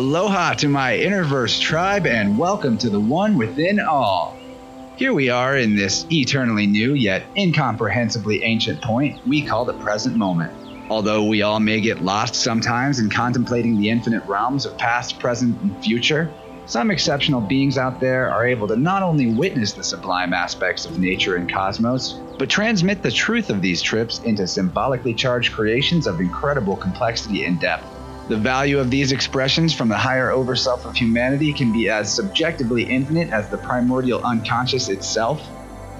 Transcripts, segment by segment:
Aloha to my Interverse tribe, and welcome to the One Within All. Here we are in this eternally new yet incomprehensibly ancient point we call the present moment. Although we all may get lost sometimes in contemplating the infinite realms of past, present, and future, some exceptional beings out there are able to not only witness the sublime aspects of nature and cosmos, but transmit the truth of these trips into symbolically charged creations of incredible complexity and depth. The value of these expressions from the higher overself of humanity can be as subjectively infinite as the primordial unconscious itself.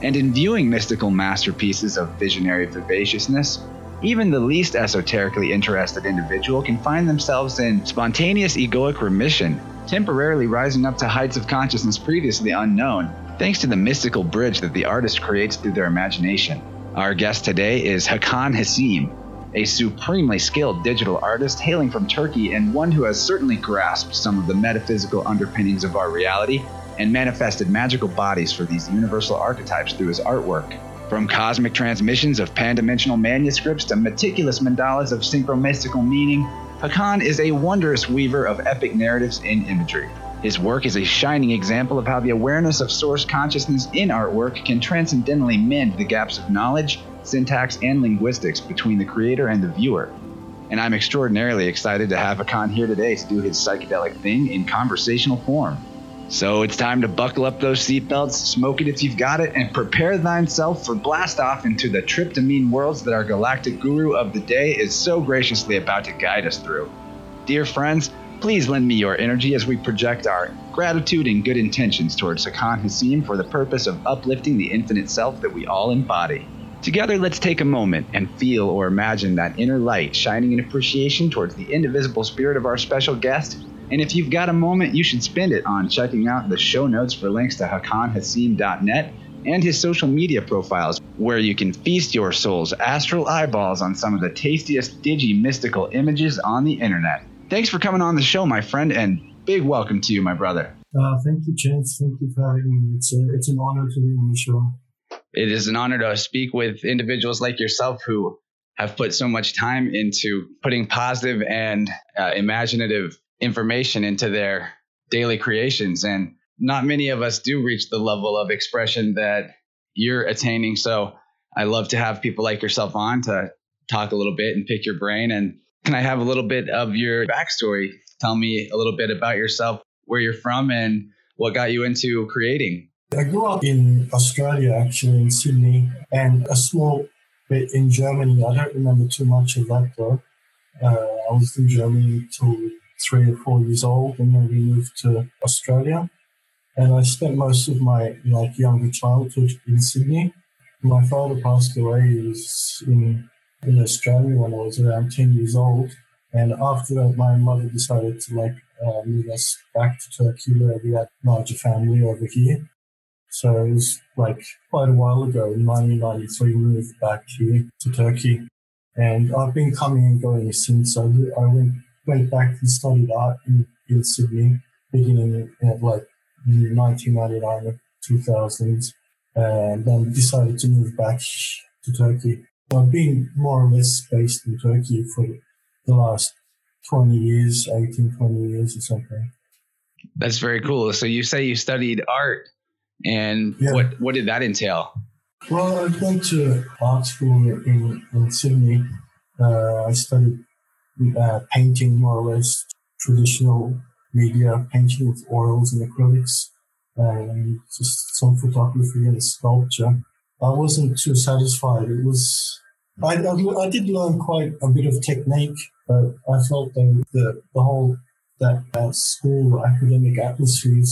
And in viewing mystical masterpieces of visionary vivaciousness, even the least esoterically interested individual can find themselves in spontaneous egoic remission, temporarily rising up to heights of consciousness previously unknown, thanks to the mystical bridge that the artist creates through their imagination. Our guest today is Hakan Hasim, a supremely skilled digital artist hailing from Turkey and one who has certainly grasped some of the metaphysical underpinnings of our reality and manifested magical bodies for these universal archetypes through his artwork. From cosmic transmissions of pan-dimensional manuscripts to meticulous mandalas of synchromystical meaning, Hakan is a wondrous weaver of epic narratives in imagery. His work is a shining example of how the awareness of source consciousness in artwork can transcendently mend the gaps of knowledge syntax, and linguistics between the creator and the viewer. And I'm extraordinarily excited to have Hakan here today to do his psychedelic thing in conversational form. So it's time to buckle up those seatbelts, smoke it if you've got it, and prepare thyself for blast off into the mean worlds that our galactic guru of the day is so graciously about to guide us through. Dear friends, please lend me your energy as we project our gratitude and good intentions towards Hakan Hasim for the purpose of uplifting the infinite self that we all embody. Together, let's take a moment and feel or imagine that inner light shining in appreciation towards the indivisible spirit of our special guest. And if you've got a moment, you should spend it on checking out the show notes for links to HakanHasim.net and his social media profiles, where you can feast your soul's astral eyeballs on some of the tastiest digi mystical images on the internet. Thanks for coming on the show, my friend, and big welcome to you, my brother. Uh, thank you, Chance. Thank you for having me. It's, a, it's an honor to be on the show it is an honor to speak with individuals like yourself who have put so much time into putting positive and uh, imaginative information into their daily creations. And not many of us do reach the level of expression that you're attaining. So I love to have people like yourself on to talk a little bit and pick your brain. And can I have a little bit of your backstory? Tell me a little bit about yourself, where you're from, and what got you into creating. I grew up in Australia, actually, in Sydney, and a small bit in Germany. I don't remember too much of that, though. Uh, I was in Germany till three or four years old, and then we moved to Australia. And I spent most of my like younger childhood in Sydney. My father passed away. He was in in Australia when I was around ten years old. And after that, my mother decided to like uh, move us back to Turkey, where we had larger family over here. So it was like quite a while ago, in 1993, we moved back here to Turkey. And I've been coming and going since. I, I went, went back and studied art in, in Sydney, beginning at like 1999 or 2000, and then decided to move back to Turkey. So I've been more or less based in Turkey for the last 20 years, 18, 20 years or something. That's very cool. So you say you studied art and yeah. what what did that entail? Well, I went to art school in, in Sydney. Uh, I studied uh, painting, more or less traditional media, painting with oils and acrylics, and just some photography and sculpture. I wasn't too satisfied. It was I, I, I did learn quite a bit of technique, but I felt that the, the whole that, that school academic atmosphere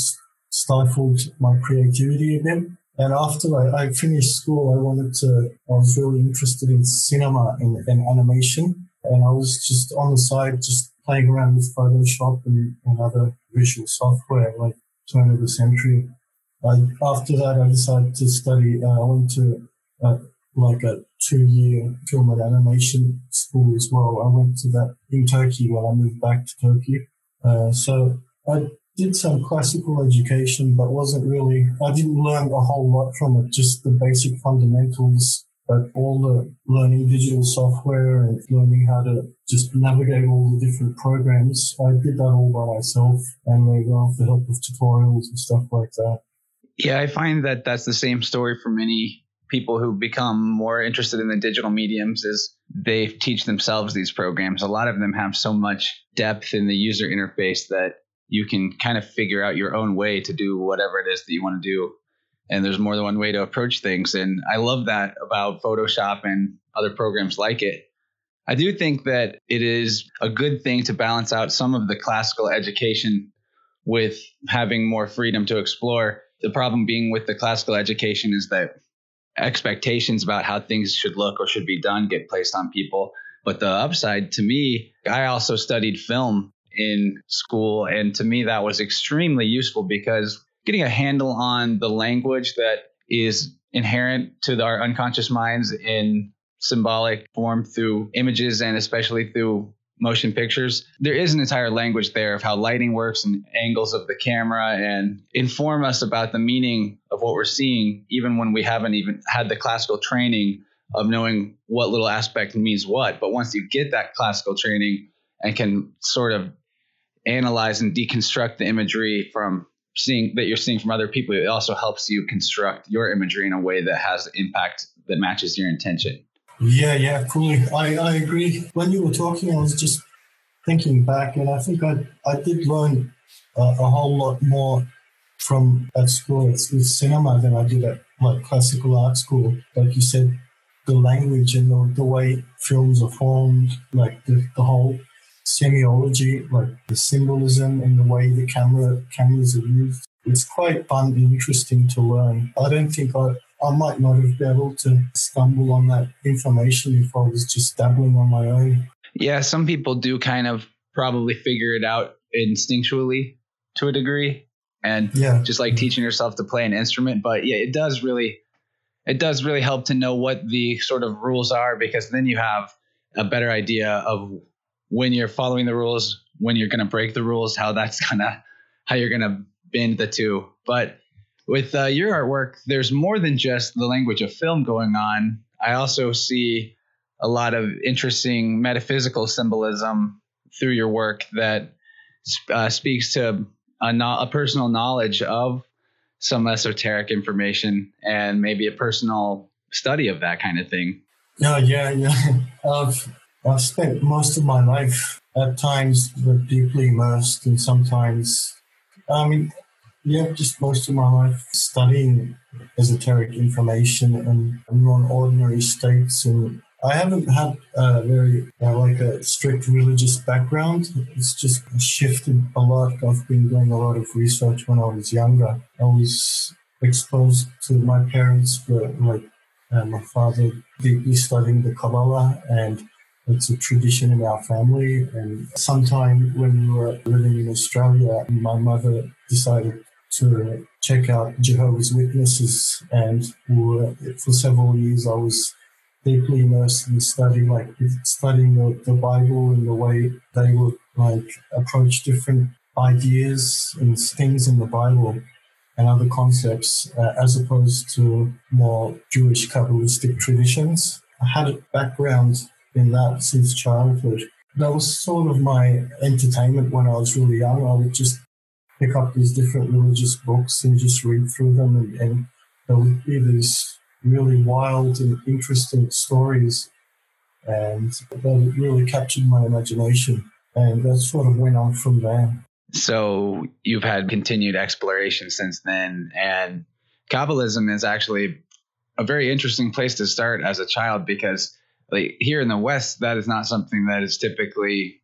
stifled my creativity a bit. And after I, I, finished school, I wanted to, I was really interested in cinema and, and, animation. And I was just on the side, just playing around with Photoshop and, and other visual software like turn of the century. I, after that, I decided to study, uh, I went to uh, like a two year film and animation school as well. I went to that in Turkey when I moved back to Turkey. Uh, so I did some classical education, but wasn't really, I didn't learn a whole lot from it, just the basic fundamentals but all the learning digital software and learning how to just navigate all the different programs, I did that all by myself and later on with the help of tutorials and stuff like that. Yeah, I find that that's the same story for many people who become more interested in the digital mediums is they teach themselves these programs. A lot of them have so much depth in the user interface that you can kind of figure out your own way to do whatever it is that you want to do. And there's more than one way to approach things. And I love that about Photoshop and other programs like it. I do think that it is a good thing to balance out some of the classical education with having more freedom to explore. The problem being with the classical education is that expectations about how things should look or should be done get placed on people. But the upside to me, I also studied film in school. And to me, that was extremely useful because getting a handle on the language that is inherent to our unconscious minds in symbolic form through images and especially through motion pictures. There is an entire language there of how lighting works and angles of the camera and inform us about the meaning of what we're seeing, even when we haven't even had the classical training of knowing what little aspect means what. But once you get that classical training and can sort of analyze and deconstruct the imagery from seeing that you're seeing from other people, it also helps you construct your imagery in a way that has impact that matches your intention. Yeah, yeah, cool. I, I agree. When you were talking, I was just thinking back, and I think I, I did learn a, a whole lot more from at school at, cinema than I did at like classical art school. Like you said, the language and the, the way films are formed, like the, the whole semiology, like the symbolism and the way the camera cameras are used. It's quite fun and interesting to learn. I don't think I I might not have been able to stumble on that information if I was just dabbling on my own. Yeah, some people do kind of probably figure it out instinctually to a degree and yeah. just like teaching yourself to play an instrument but yeah it does really it does really help to know what the sort of rules are because then you have a better idea of when you're following the rules when you're going to break the rules how that's going to how you're going to bend the two but with uh, your artwork, there's more than just the language of film going on. I also see a lot of interesting metaphysical symbolism through your work that uh, speaks to a, no- a, personal knowledge of some esoteric information and maybe a personal study of that kind of thing. Yeah, yeah, yeah. I've, I've spent most of my life at times deeply immersed and sometimes, I mean, yeah, just most of my life studying esoteric information and non-ordinary states, and I haven't had a very like a strict religious background. It's just shifted a lot. I've been doing a lot of research when I was younger. I was exposed to my parents were like uh, my father deeply studying the Kabbalah and it's a tradition in our family. And sometime when we were living in Australia, my mother decided to check out Jehovah's Witnesses, and for several years I was deeply immersed in studying, like studying the, the Bible and the way they would like approach different ideas and things in the Bible and other concepts, uh, as opposed to more Jewish Kabbalistic traditions. I had a background that since childhood. That was sort of my entertainment when I was really young. I would just pick up these different religious books and just read through them, and, and there would be these really wild and interesting stories, and that really captured my imagination, and that sort of went on from there. So you've had continued exploration since then, and Kabbalism is actually a very interesting place to start as a child because like here in the West, that is not something that is typically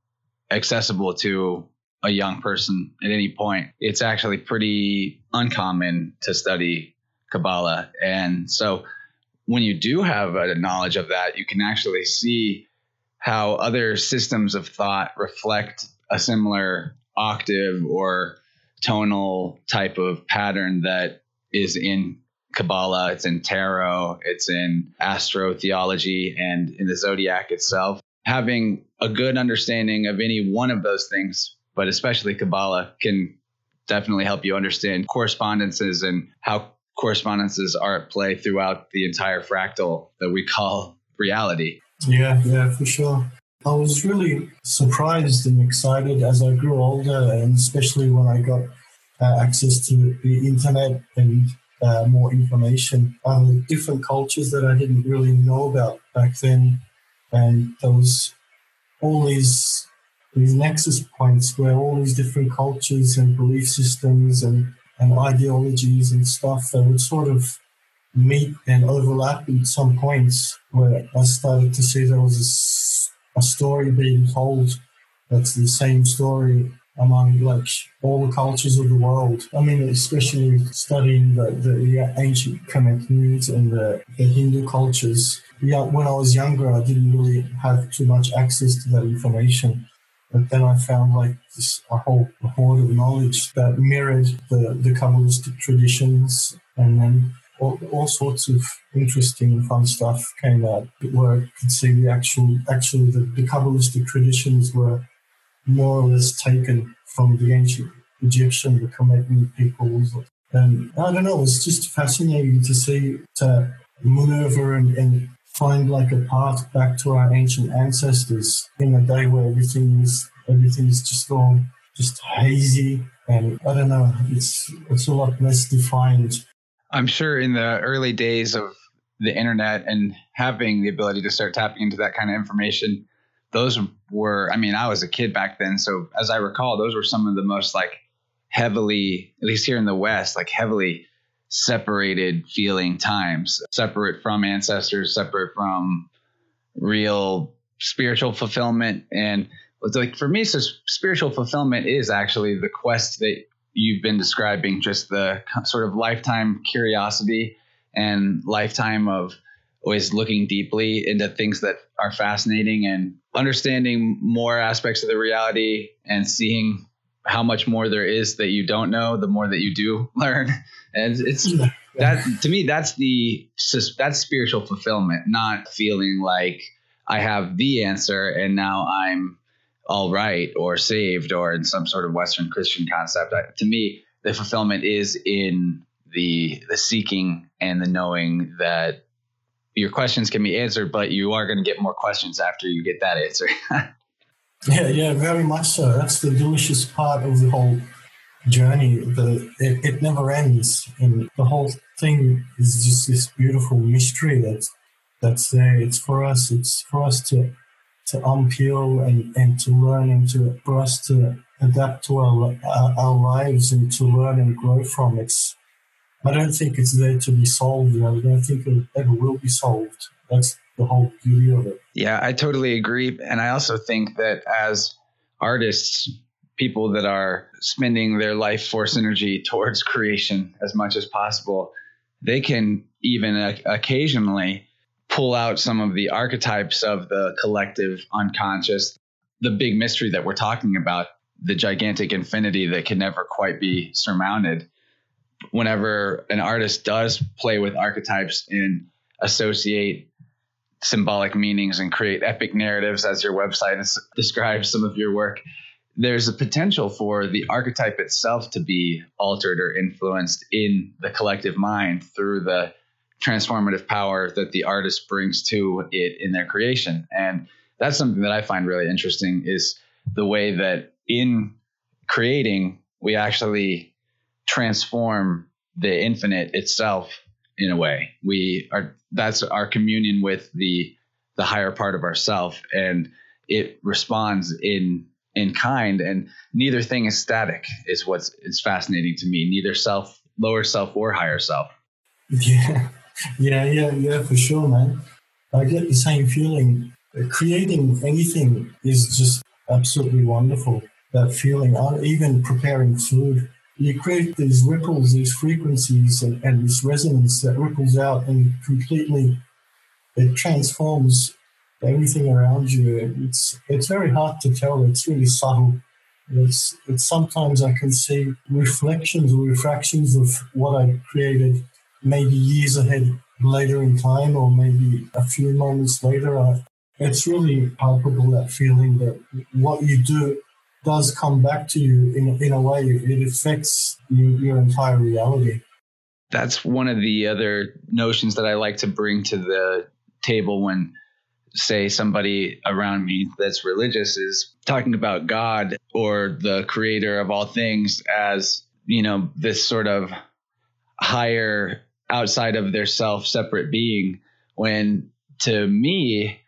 accessible to a young person at any point. It's actually pretty uncommon to study Kabbalah. And so when you do have a knowledge of that, you can actually see how other systems of thought reflect a similar octave or tonal type of pattern that is in Kabbalah, it's in tarot, it's in astrotheology, and in the zodiac itself. Having a good understanding of any one of those things but especially Kabbalah can definitely help you understand correspondences and how correspondences are at play throughout the entire fractal that we call reality. Yeah, yeah, for sure. I was really surprised and excited as I grew older, and especially when I got uh, access to the internet and uh, more information on different cultures that I didn't really know about back then. And there was all these these nexus points where all these different cultures and belief systems and, and ideologies and stuff that would sort of meet and overlap in some points where I started to see there was a, a story being told that's the same story among like all the cultures of the world. I mean, especially studying the, the ancient Kemet news and the, the Hindu cultures. Yeah, when I was younger, I didn't really have too much access to that information. But then I found like this a whole hoard of knowledge that mirrored the, the Kabbalistic traditions and then all, all sorts of interesting fun stuff came out where I could see the actual actually the, the Kabbalistic traditions were more or less taken from the ancient Egyptian, the Kemetic peoples. And I don't know, it's just fascinating to see, to maneuver and, and find like a path back to our ancient ancestors in a day where everything is everything's just all just hazy and I don't know, it's it's a lot less defined. I'm sure in the early days of the internet and having the ability to start tapping into that kind of information, those were i mean i was a kid back then. So as i recall those were some of the most like heavily at least here in the west like heavily separated feeling times. Separate from ancestors separate from real spiritual fulfillment. And like for me so spiritual fulfillment is actually the quest that you've been describing just the sort of lifetime curiosity and lifetime of always looking deeply into things that are fascinating and understanding more aspects of the reality and seeing how much more there is that you don't know the more that you do learn. And it's that to me that's the that's spiritual fulfillment not feeling like i have the answer and now i'm all right or saved or in some sort of western christian concept. To me the fulfillment is in the the seeking and the knowing that your questions can be answered, but you are going to get more questions after you get that answer. yeah, yeah, very much so. That's the delicious part of the whole journey. The it, it never ends, and the whole thing is just this beautiful mystery that's that's there. It's for us. It's for us to to unpeel and, and to learn and to for us to adapt to our, our, our lives and to learn and grow from. It's I don't think it's there to be solved. I don't think it ever will be solved. That's the whole beauty of it. Yeah, I totally agree. And I also think that as artists, people that are spending their life force energy towards creation as much as possible, they can even uh, occasionally pull out some of the archetypes of the collective unconscious, the big mystery that we're talking about, the gigantic infinity that can never quite be surmounted whenever an artist does play with archetypes and associate symbolic meanings and create epic narratives as your website is, describes some of your work there's a potential for the archetype itself to be altered or influenced in the collective mind through the transformative power that the artist brings to it in their creation. And that's something that i find really interesting is the way that in creating we actually transform the infinite itself in a way. We are that's our communion with the the higher part of ourself and it responds in in kind and neither thing is static is what's is fascinating to me. Neither self lower self or higher self. Yeah. Yeah yeah yeah for sure man. I get the same feeling. Creating anything is just absolutely wonderful that feeling. Even preparing food you create these ripples, these frequencies, and, and this resonance that ripples out and completely it transforms everything around you. It's it's very hard to tell. It's really subtle. It's, it's sometimes I can see reflections or refractions of what I created maybe years ahead later in time or maybe a few moments later. I, it's really palpable that feeling that what you do does come back to you in, in a way, it affects you, your entire reality. that's one of the other notions that I like to bring to the table when say somebody around me that's religious is talking about God or the creator of all things as, you know, this sort of higher outside of their self separate being when to me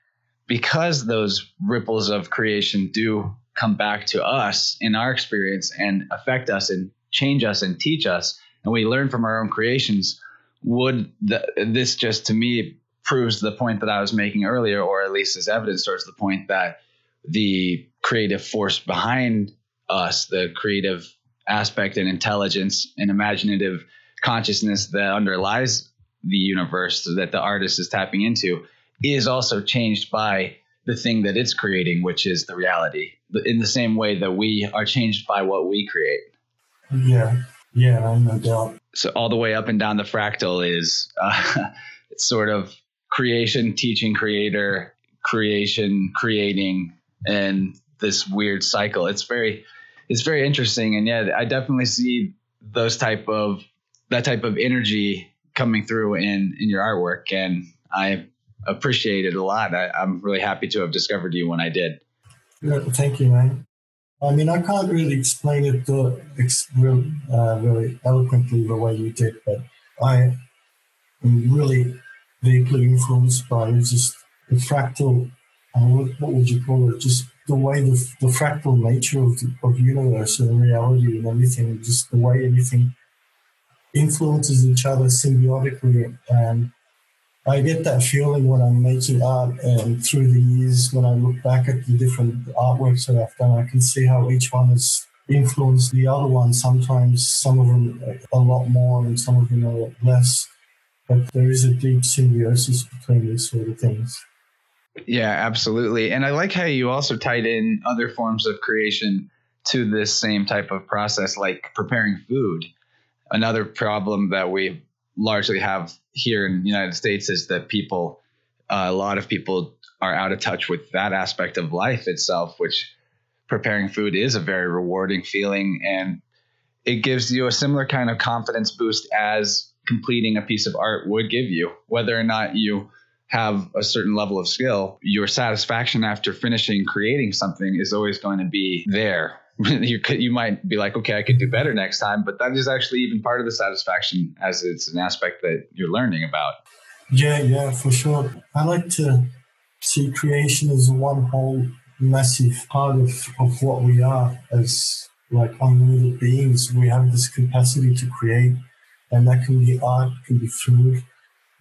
because those ripples of creation do come back to us in our experience and affect us and change us and teach us and we learn from our own creations would the, this just to me proves the point that I was making earlier, or at least is evidence towards the point that the creative force behind us, the creative aspect and intelligence and imaginative consciousness that underlies the universe that the artist is tapping into is also changed by the thing that it's creating, which is the reality, in the same way that we are changed by what we create. Yeah, yeah, no doubt. So all the way up and down the fractal is uh, it's sort of creation, teaching, creator, creation, creating, and this weird cycle. It's very, it's very interesting, and yeah, I definitely see those type of that type of energy coming through in in your artwork, and I appreciate it a lot. I, am really happy to have discovered you when I did. Yeah, thank you, man. I mean, I can't really explain it to, really, uh, really eloquently the way you did, but I am really deeply influenced by just the fractal, uh, what, what, would you call it? Just the way the, the fractal nature of the of universe and reality and everything, just the way everything influences each other symbiotically. And I get that feeling when I'm making art and um, through the years when I look back at the different artworks that I've done, I can see how each one has influenced the other one. Sometimes some of them a lot more and some of them a lot less but there is a deep symbiosis between these sort of things. Yeah, absolutely. And I like how you also tied in other forms of creation to this same type of process, like preparing food. Another problem that we largely have here in the United States is that people, uh, a lot of people are out of touch with that aspect of life itself, which preparing food is a very rewarding feeling. And it gives you a similar kind of confidence boost as completing a piece of art would give you, whether or not you have a certain level of skill, your satisfaction after finishing creating something is always going to be there. you could, you might be like, okay, I could do better next time, but that is actually even part of the satisfaction as it's an aspect that you're learning about. Yeah, yeah, for sure. I like to see creation as one whole massive part of, of what we are as like unlimited beings. We have this capacity to create and that can be art, can be food,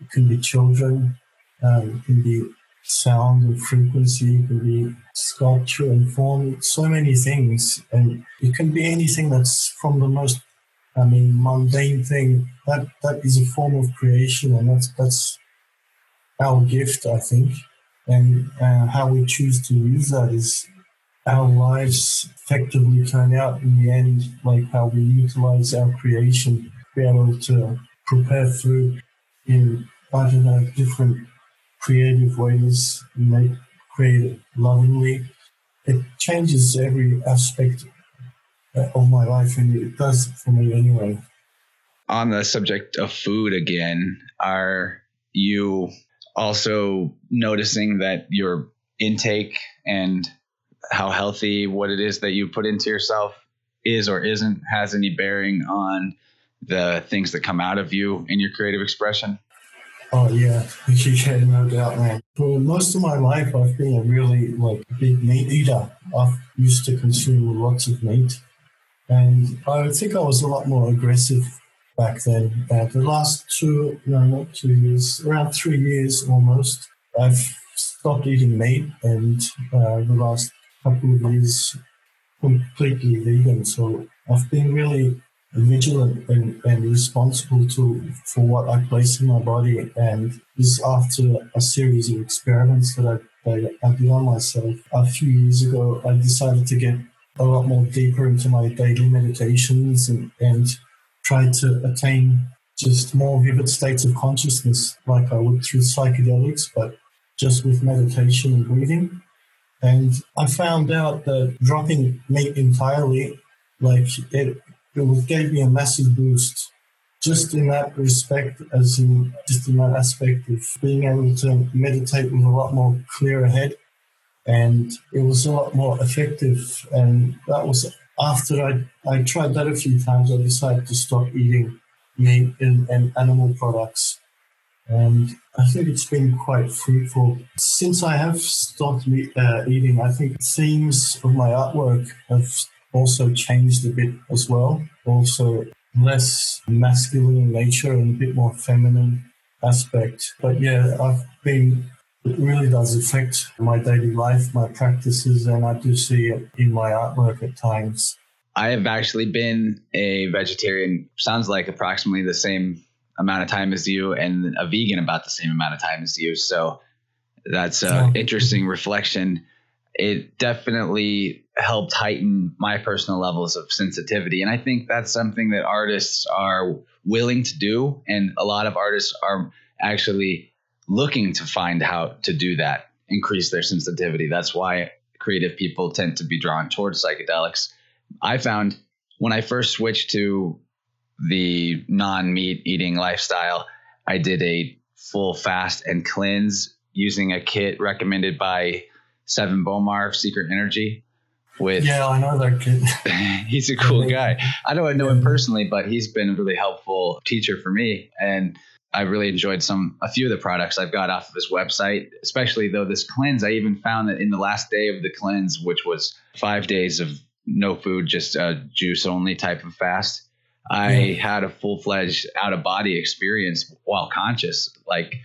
it can be children, um, it can be sound and frequency, it can be sculpture and form, so many things. And it can be anything that's from the most, I mean, mundane thing. That that is a form of creation, and that's that's our gift, I think. And uh, how we choose to use that is our lives effectively turn out in the end, like how we utilize our creation be able to prepare food in I don't know different creative ways, make create lovingly. It changes every aspect uh, of my life, and it does for me anyway. On the subject of food again, are you also noticing that your intake and how healthy what it is that you put into yourself is or isn't has any bearing on the things that come out of you in your creative expression? Oh yeah, yeah, no doubt, man. For most of my life, I've been a really like big meat eater. I've used to consume lots of meat, and I think I was a lot more aggressive back then. Uh, the last two, no, not two years, around three years almost, I've stopped eating meat, and uh, the last couple of years completely vegan. So I've been really vigilant and, and responsible to for what I place in my body. And this after a series of experiments that I, that I did on myself. A few years ago, I decided to get a lot more deeper into my daily meditations and, and try to attain just more vivid states of consciousness like I would through psychedelics, but just with meditation and breathing. And I found out that dropping meat entirely, like it it gave me a massive boost just in that respect, as in just in that aspect of being able to meditate with a lot more clear head, and it was a lot more effective. And that was after I I tried that a few times. I decided to stop eating meat and, and animal products, and I think it's been quite fruitful since I have stopped uh, eating. I think themes of my artwork have also changed a bit as well. Also, less masculine in nature and a bit more feminine aspect. But yeah, I've been, it really does affect my daily life, my practices, and I do see it in my artwork at times. I have actually been a vegetarian, sounds like approximately the same amount of time as you, and a vegan about the same amount of time as you. So that's an interesting reflection. It definitely helped heighten my personal levels of sensitivity. And I think that's something that artists are willing to do. And a lot of artists are actually looking to find how to do that, increase their sensitivity. That's why creative people tend to be drawn towards psychedelics. I found when I first switched to the non meat eating lifestyle, I did a full fast and cleanse using a kit recommended by Sevan Bomar of Secret Energy with yeah i know that kid. He's a cool guy. I don't know him personally but he's been a really helpful teacher for me and i really enjoyed some a few of the products i've got off of his website especially though this cleanse. I even found that in the last day of the cleanse which was five days of no food just a juice only type of fast i yeah. had a full-fledged out-of-body experience while conscious like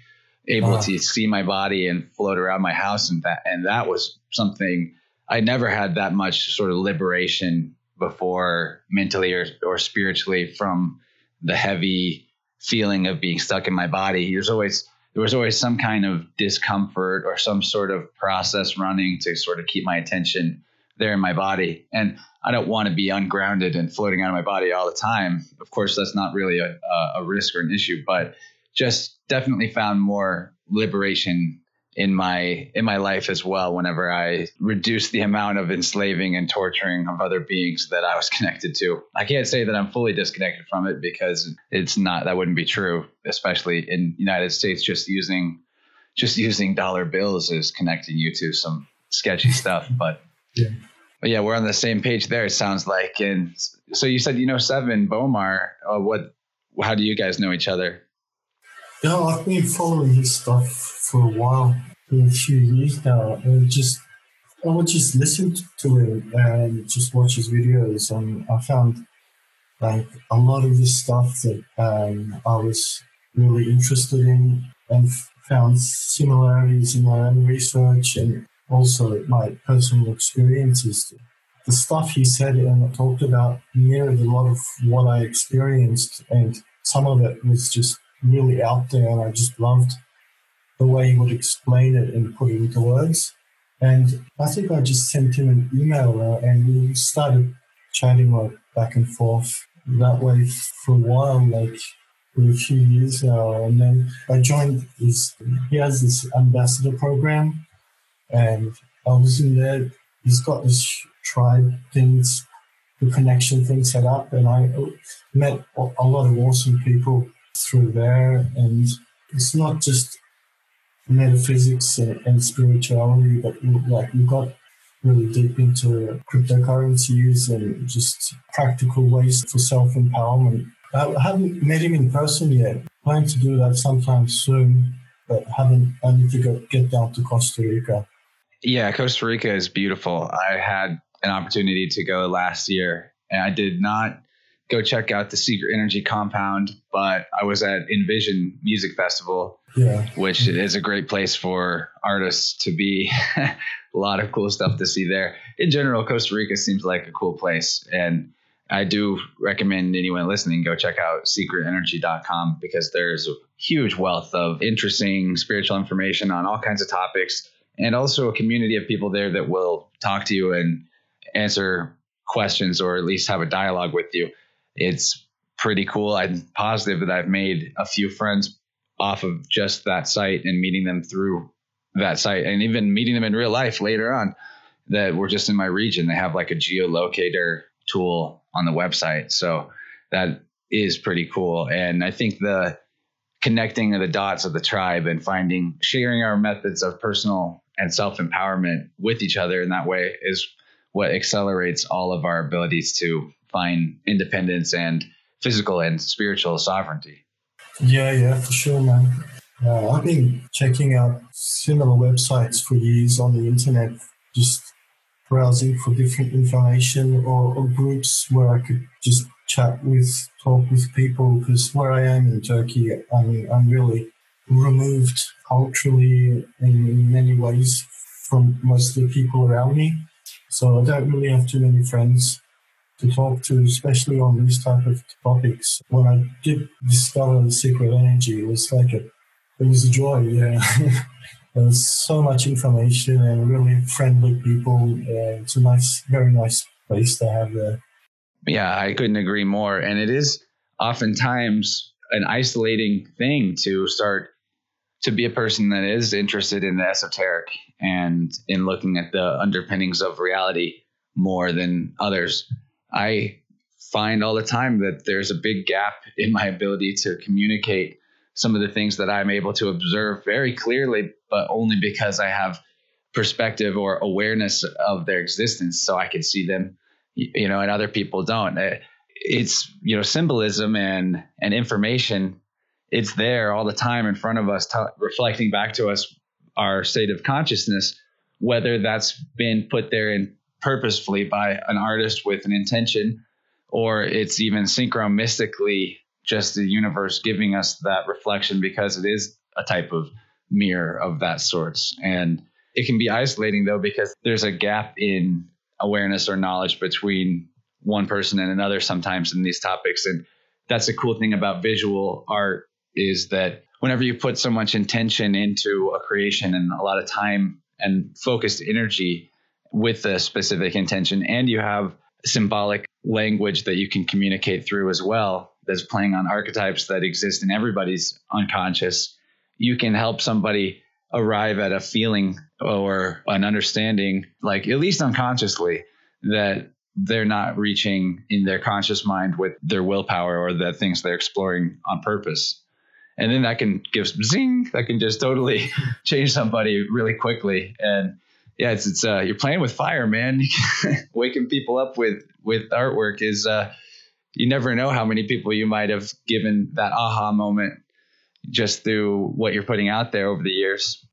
able to see my body and float around my house and that and that was something I never had that much sort of liberation before mentally or, or spiritually from the heavy feeling of being stuck in my body. There's always there was always some kind of discomfort or some sort of process running to sort of keep my attention there in my body. And I don't want to be ungrounded and floating out of my body all the time. Of course, that's not really a, a risk or an issue, but just definitely found more liberation in my in my life as well whenever I reduced the amount of enslaving and torturing of other beings that I was connected to. I can't say that I'm fully disconnected from it because it's not that wouldn't be true, especially in United States just using just using dollar bills is connecting you to some sketchy stuff, but yeah. But yeah, we're on the same page there. It sounds like, and so you said you know Sevan Bomar. Uh, what? How do you guys know each other? Yeah, I've been following his stuff for a while, for a few years now, and just I would just listen to him and just watch his videos, and I found like a lot of his stuff that um, I was really interested in, and found similarities in my own research and also my personal experiences. The stuff he said and talked about mirrored a lot of what I experienced, and some of it was just really out there, and I just loved the way he would explain it and put it into words. And I think I just sent him an email, uh, and we started chatting like back and forth that way for a while, like for a few years now. And then I joined his. He has this ambassador program, and I was in there. He's got this tribe things, the connection thing set up, and I met a lot of awesome people through there. And it's not just metaphysics and, spirituality, but like we got really deep into cryptocurrencies and just practical ways for self empowerment. I haven't met him in person yet. Plan to do that sometime soon, but haven't. I need to go, get down to Costa Rica. Yeah, Costa Rica is beautiful. I had an opportunity to go last year, and I did not go check out the Secret Energy Compound. But I was at Envision Music Festival, yeah. which is a great place for artists to be. a lot of cool stuff to see there. In general, Costa Rica seems like a cool place. And I do recommend anyone listening go check out secretenergy.com because there's a huge wealth of interesting spiritual information on all kinds of topics and also a community of people there that will talk to you and answer questions or at least have a dialogue with you it's pretty cool. I'm positive that I've made a few friends off of just that site and meeting them through that site and even meeting them in real life later on that were just in my region. They have like a geolocator tool on the website. So that is pretty cool. And I think the connecting of the dots of the tribe and finding sharing our methods of personal and self empowerment with each other in that way is what accelerates all of our abilities to find independence and physical and spiritual sovereignty. Yeah, yeah, for sure, man. Uh, I've been checking out similar websites for years on the internet, just browsing for different information or, or groups where I could just chat with, talk with people. Because where I am in Turkey, I'm, I'm really removed culturally in many ways from most of the people around me. So I don't really have too many friends to talk to, especially on these type of topics. When I did discover the secret energy, it was like a, it was a joy. Yeah, there was so much information and really friendly people. Uh, it's a nice, very nice place to have there. Yeah, I couldn't agree more. And it is oftentimes an isolating thing to start to be a person that is interested in the esoteric and in looking at the underpinnings of reality more than others. I find all the time that there's a big gap in my ability to communicate some of the things that I'm able to observe very clearly, but only because I have perspective or awareness of their existence so I can see them, you know, and other people don't. Uh, it's, you know, symbolism and, and information. It's there all the time in front of us, t- reflecting back to us our state of consciousness, whether that's been put there in purposefully by an artist with an intention, or it's even synchronistically just the universe giving us that reflection because it is a type of mirror of that sorts. And it can be isolating though, because there's a gap in awareness or knowledge between one person and another sometimes in these topics. And that's a cool thing about visual art is that whenever you put so much intention into a creation and a lot of time and focused energy with a specific intention, and you have symbolic language that you can communicate through as well, that's playing on archetypes that exist in everybody's unconscious, you can help somebody arrive at a feeling or an understanding, like at least unconsciously, that they're not reaching in their conscious mind with their willpower or the things they're exploring on purpose. And then that can give zing that can just totally change somebody really quickly. And yeah it's it's uh you're playing with fire man. Waking people up with with artwork is uh you never know how many people you might have given that aha moment just through what you're putting out there over the years.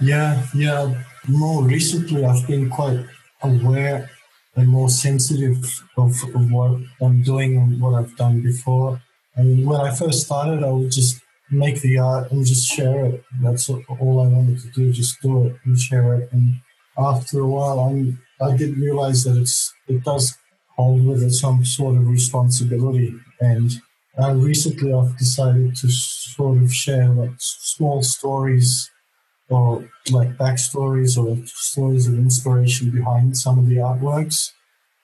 Yeah yeah. More recently i've been quite aware and more sensitive of, of what i'm doing and what i've done before. And when I first started, I would just make the art and just share it. That's all I wanted to do, just do it and share it. And after a while, I'm, I did realize that it's it does hold with it some sort of responsibility. And uh, recently, I've decided to sort of share like small stories or like backstories or stories of inspiration behind some of the artworks.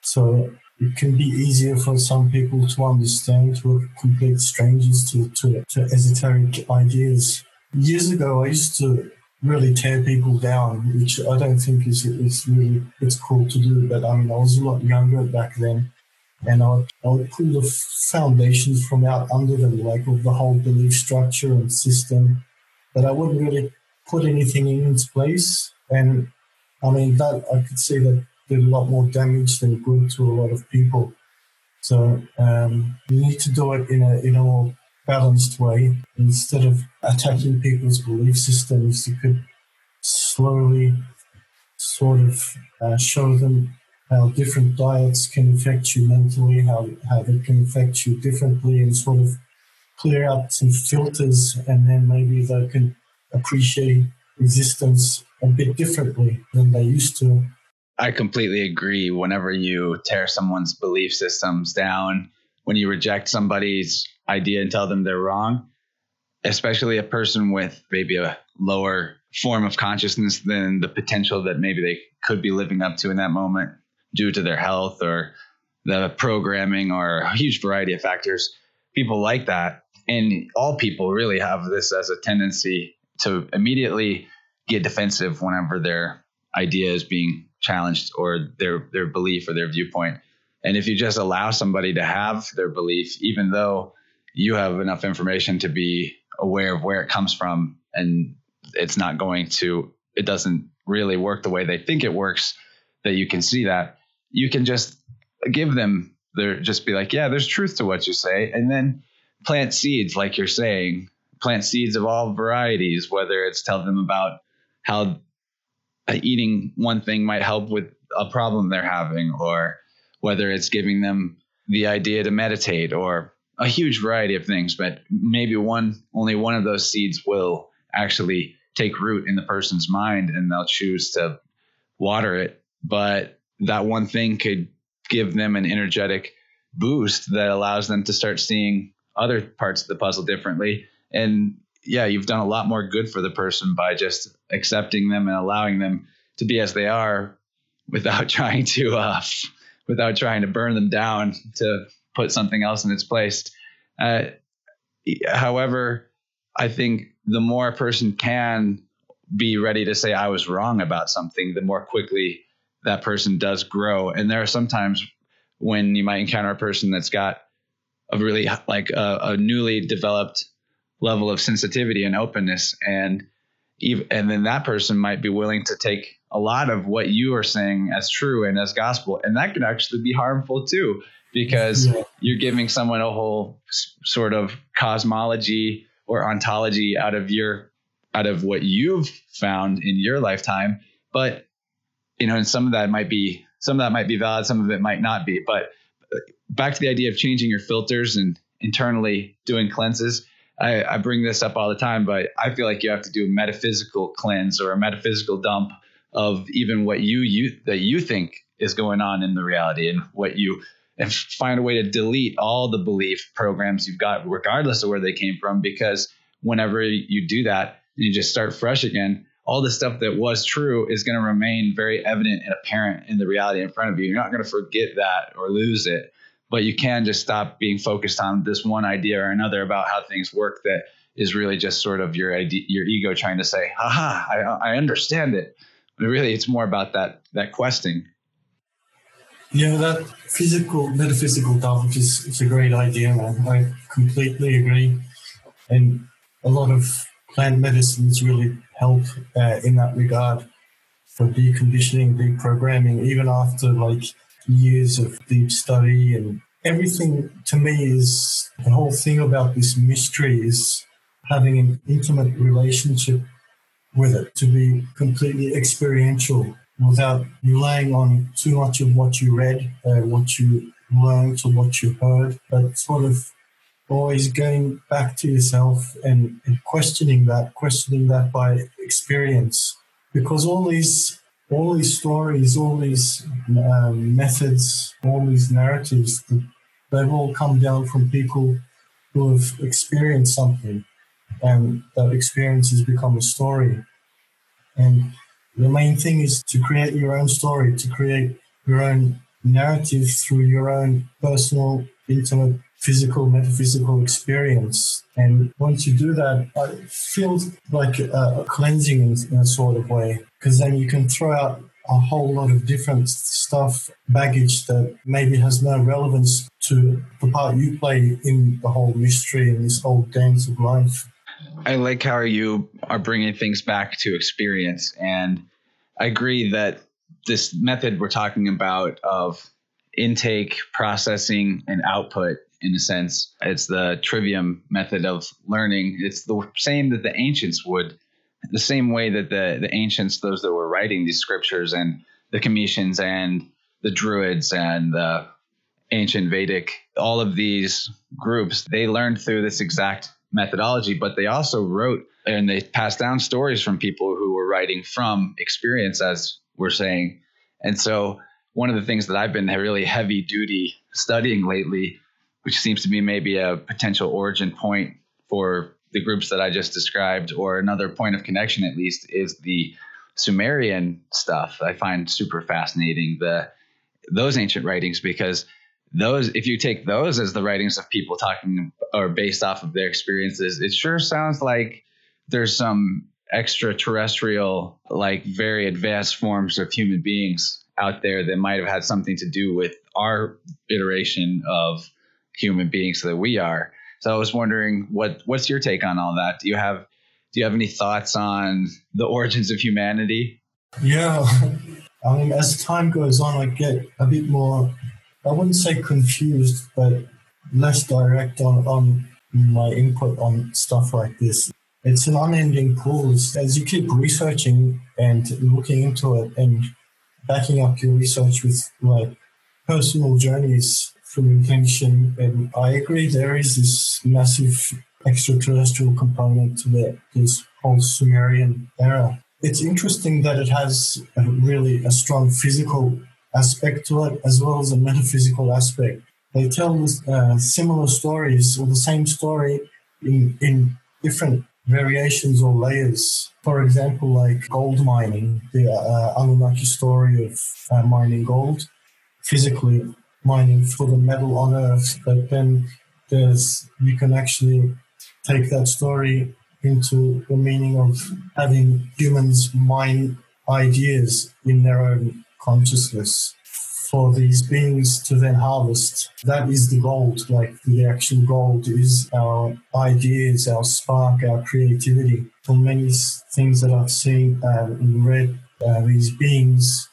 So it can be easier for some people to understand who are complete strangers to, to, to esoteric ideas. Years ago, I used to really tear people down, which I don't think is, is really, it's cool to do. But I mean, I was a lot younger back then and I would, I would pull the foundations from out under them, like of the whole belief structure and system, but I wouldn't really put anything in its place. And I mean, that I could see that did a lot more damage than good to a lot of people. So um, you need to do it in a in a more balanced way instead of attacking people's belief systems. You could slowly sort of uh, show them how different diets can affect you mentally, how how they can affect you differently, and sort of clear out some filters, and then maybe they can appreciate existence a bit differently than they used to. I completely agree. Whenever you tear someone's belief systems down, when you reject somebody's idea and tell them they're wrong, especially a person with maybe a lower form of consciousness than the potential that maybe they could be living up to in that moment due to their health or the programming or a huge variety of factors. People like that. And all people really have this as a tendency to immediately get defensive whenever their idea is being challenged or their their belief or their viewpoint. And if you just allow somebody to have their belief, even though you have enough information to be aware of where it comes from and it's not going to, it doesn't really work the way they think it works, that you can see that, you can just give them their, just be like, yeah, there's truth to what you say. And then plant seeds, like you're saying, plant seeds of all varieties, whether it's tell them about how Uh, eating one thing might help with a problem they're having, or whether it's giving them the idea to meditate, or a huge variety of things. But maybe one, only one of those seeds will actually take root in the person's mind and they'll choose to water it. But that one thing could give them an energetic boost that allows them to start seeing other parts of the puzzle differently. And yeah, you've done a lot more good for the person by just accepting them and allowing them to be as they are without trying to uh, without trying to burn them down to put something else in its place. Uh, however, I think the more a person can be ready to say I was wrong about something, the more quickly that person does grow. And there are sometimes when you might encounter a person that's got a really like a, a newly developed level of sensitivity and openness and even, and then that person might be willing to take a lot of what you are saying as true and as gospel and that can actually be harmful too because yeah. you're giving someone a whole sort of cosmology or ontology out of your out of what you've found in your lifetime but you know and some of that might be some of that might be valid some of it might not be but uh, back to the idea of changing your filters and internally doing cleanses. I, I, bring this up all the time, but I feel like you have to do a metaphysical cleanse or a metaphysical dump of even what you, you that you think is going on in the reality and what you and find a way to delete all the belief programs you've got, regardless of where they came from. Because whenever you do that, and you just start fresh again. All the stuff that was true is going to remain very evident and apparent in the reality in front of you. You're not going to forget that or lose it but you can just stop being focused on this one idea or another about how things work that is really just sort of your idea, your ego trying to say, "Haha, I, I understand it." But really, it's more about that that questing. Yeah, that physical, metaphysical topic is, is a great idea, man. I completely agree. And a lot of plant medicines really help uh, in that regard for deconditioning, deprogramming, even after like years of deep study and everything to me is the whole thing about this mystery is having an intimate relationship with it to be completely experiential without relying on too much of what you read, uh, what you learned, or what you heard, but sort of always going back to yourself and, and questioning that, questioning that by experience. Because all these all these stories, all these um, methods, all these narratives, they've all come down from people who have experienced something, and that experience has become a story. And the main thing is to create your own story, to create your own narrative through your own personal, intimate, physical, metaphysical experience. And once you do that, it feels like a, cleansing in, in a sort of way because then you can throw out a whole lot of different stuff, baggage that maybe has no relevance to the part you play in the whole mystery and this whole dance of life. I like how you are bringing things back to experience. And I agree that this method we're talking about of intake, processing, and output, in a sense, it's the trivium method of learning. It's the same that the ancients would the same way that the the ancients, those that were writing these scriptures, and the Kemetians and the Druids and the ancient Vedic, all of these groups, they learned through this exact methodology, but they also wrote and they passed down stories from people who were writing from experience, as we're saying. And so, one of the things that I've been really heavy duty studying lately, which seems to be maybe a potential origin point for the groups that I just described, or another point of connection at least, is the Sumerian stuff. I find super fascinating the those ancient writings because those if you take those as the writings of people talking or based off of their experiences, it sure sounds like there's some extraterrestrial, like very advanced forms of human beings out there that might have had something to do with our iteration of human beings that we are. So I was wondering what what's your take on all that? Do you have do you have any thoughts on the origins of humanity? Yeah, I mean, um, as time goes on, I get a bit more. I wouldn't say confused, but less direct on, on my input on stuff like this. It's an unending pool. As you keep researching and looking into it and backing up your research with like personal journeys intention, and I agree there is this massive extraterrestrial component to the, this whole Sumerian era. It's interesting that it has a really a strong physical aspect to it as well as a metaphysical aspect. They tell uh, similar stories or the same story in, in different variations or layers. For example, like gold mining, the uh, Anunnaki story of uh, mining gold, physically mining for the metal on Earth, but then there's you can actually take that story into the meaning of having humans mine ideas in their own consciousness for these beings to then harvest. That is the gold. Like the actual gold is our ideas, our spark, our creativity. From many things that I've seen uh, and read, uh, these beings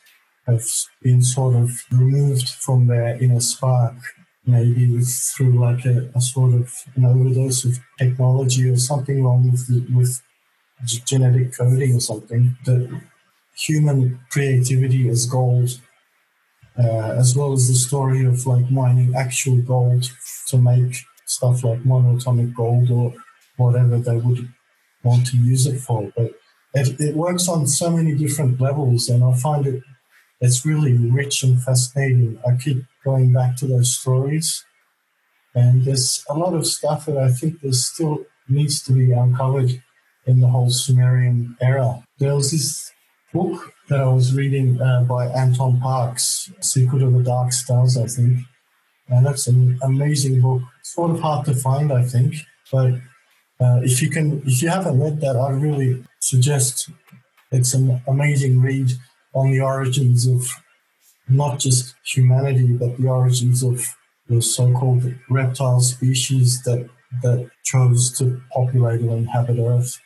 have been sort of removed from their inner spark, maybe through like a, a sort of an overdose of technology or something wrong with the, with genetic coding or something. The human creativity is gold uh, as well as the story of like mining actual gold to make stuff like monatomic gold or whatever they would want to use it for. But it, it works on so many different levels, and I find it it's really rich and fascinating. I keep going back to those stories, and there's a lot of stuff that I think there still needs to be uncovered in the whole Sumerian era. There was this book that I was reading uh, by Anton Parks, Secret of the Dark Stars, I think. And that's an amazing book. It's Sort of hard to find, I think. But uh, if you can, if you haven't read that, I really suggest it's an amazing read on the origins of not just humanity, but the origins of the so-called reptile species that that chose to populate and inhabit Earth.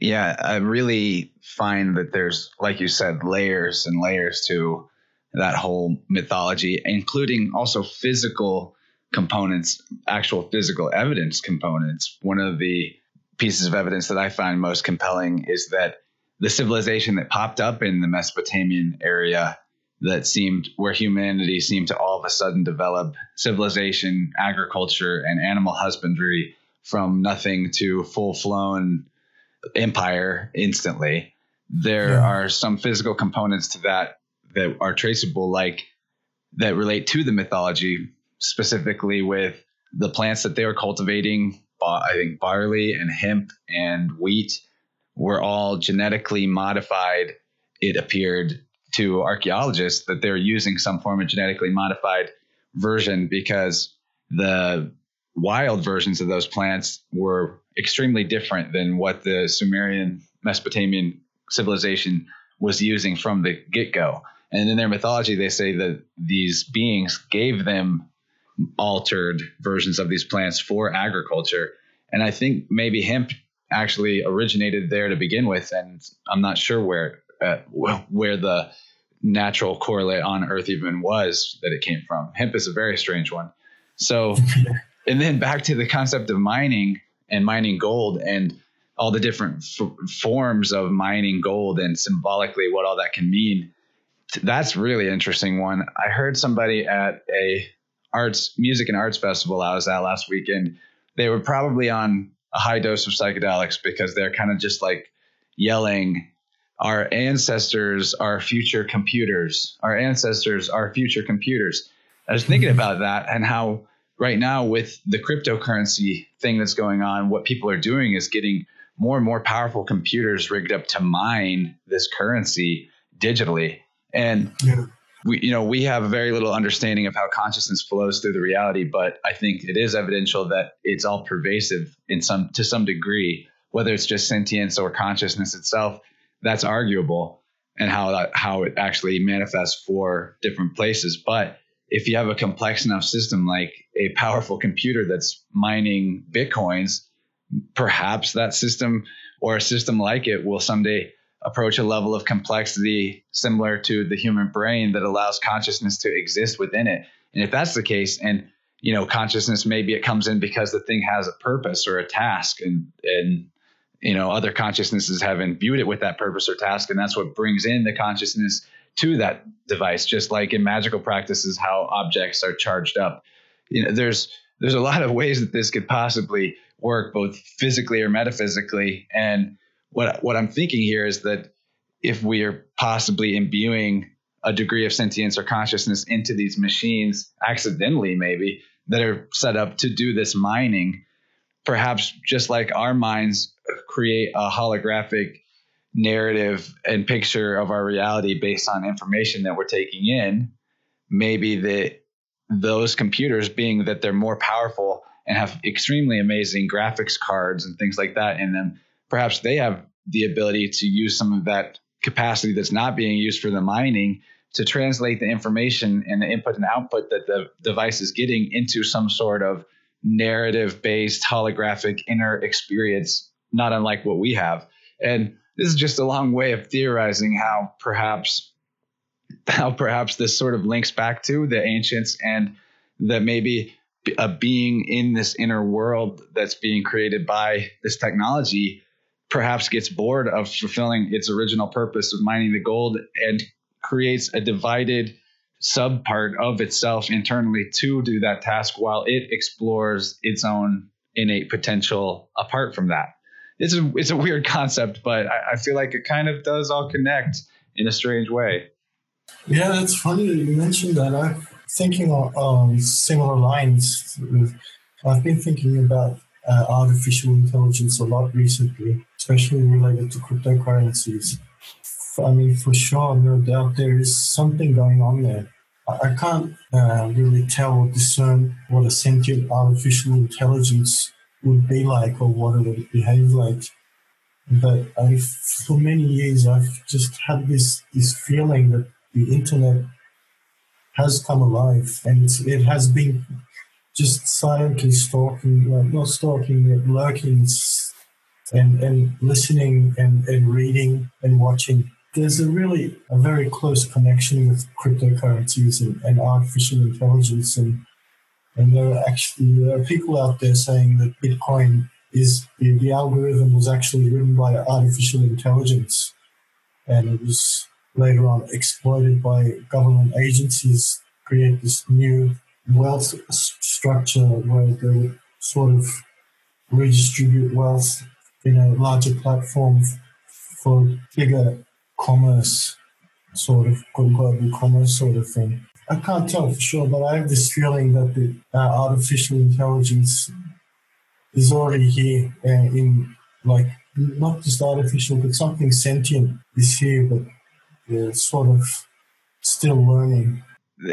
Yeah, I really find that there's, like you said, layers and layers to that whole mythology, including also physical components, actual physical evidence components. One of the pieces of evidence that I find most compelling is that the civilization that popped up in the Mesopotamian area that seemed where humanity seemed to all of a sudden develop civilization, agriculture, and animal husbandry from nothing to full flown empire instantly. There yeah. are some physical components to that that are traceable, like that relate to the mythology, specifically with the plants that they were cultivating. I think barley and hemp and wheat were all genetically modified. It appeared to archaeologists that they're using some form of genetically modified version because the wild versions of those plants were extremely different than what the Sumerian Mesopotamian civilization was using from the get go. And in their mythology, they say that these beings gave them altered versions of these plants for agriculture. And I think maybe hemp actually originated there to begin with. And I'm not sure where uh, where the natural correlate on Earth even was that it came from. Hemp is a very strange one. So, and then back to the concept of mining and mining gold and all the different f- forms of mining gold and symbolically what all that can mean. That's really interesting one. I heard somebody at a arts music and arts festival I was at last weekend. They were probably on a high dose of psychedelics because they're kind of just like yelling our ancestors are future computers. Our ancestors are future computers. I was thinking about that and how right now with the cryptocurrency thing that's going on, what people are doing is getting more and more powerful computers rigged up to mine this currency digitally. And yeah. We, you know, we have very little understanding of how consciousness flows through the reality, but I think it is evidential that it's all pervasive in some to some degree, whether it's just sentience or consciousness itself. That's arguable, and how that how it actually manifests for different places. But if you have a complex enough system like a powerful computer that's mining bitcoins, perhaps that system or a system like it will someday approach a level of complexity similar to the human brain that allows consciousness to exist within it. And if that's the case, and you know, consciousness maybe it comes in because the thing has a purpose or a task, and and you know, other consciousnesses have imbued it with that purpose or task, and that's what brings in the consciousness to that device. Just like in magical practices, how objects are charged up. You know, there's there's a lot of ways that this could possibly work, both physically or metaphysically, and what what I'm thinking here is that if we are possibly imbuing a degree of sentience or consciousness into these machines accidentally maybe that are set up to do this mining perhaps just like our minds create a holographic narrative and picture of our reality based on information that we're taking in maybe that those computers being that they're more powerful and have extremely amazing graphics cards and things like that in them perhaps they have the ability to use some of that capacity that's not being used for the mining to translate the information and the input and output that the device is getting into some sort of narrative based holographic inner experience, not unlike what we have. And this is just a long way of theorizing how perhaps how perhaps this sort of links back to the ancients and that maybe a being in this inner world that's being created by this technology perhaps gets bored of fulfilling its original purpose of mining the gold and creates a divided sub part of itself internally to do that task while it explores its own innate potential apart from that. It's a it's a weird concept, but I, I feel like it kind of does all connect in a strange way. Yeah, that's funny that you mentioned that. I'm thinking on similar lines. I've been thinking about uh, artificial intelligence a lot recently, especially related to cryptocurrencies. I mean, for sure, no doubt there is something going on there. I can't uh, really tell or discern what a sentient artificial intelligence would be like or what it would behave like. But I, for many years, I've just had this this feeling that the internet has come alive, and it has been just silently stalking, well, not stalking, but lurking and, and listening and, and reading and watching. There's a really a very close connection with cryptocurrencies and, and artificial intelligence and and there are actually there are people out there saying that Bitcoin is the, the algorithm was actually written by artificial intelligence and it was later on exploited by government agencies create this new wealth structure where they sort of redistribute wealth in a larger platform for bigger commerce, sort of global commerce sort of thing. I can't tell for sure, but I have this feeling that the uh, artificial intelligence is already here uh, in like not just artificial, but something sentient is here, but uh, sort of still learning.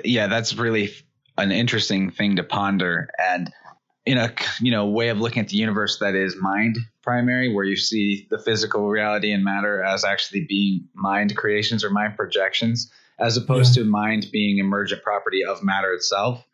Yeah, that's really an interesting thing to ponder and in a you know way of looking at the universe that is mind primary where you see the physical reality and matter as actually being mind creations or mind projections as opposed yeah. to mind being emergent property of matter itself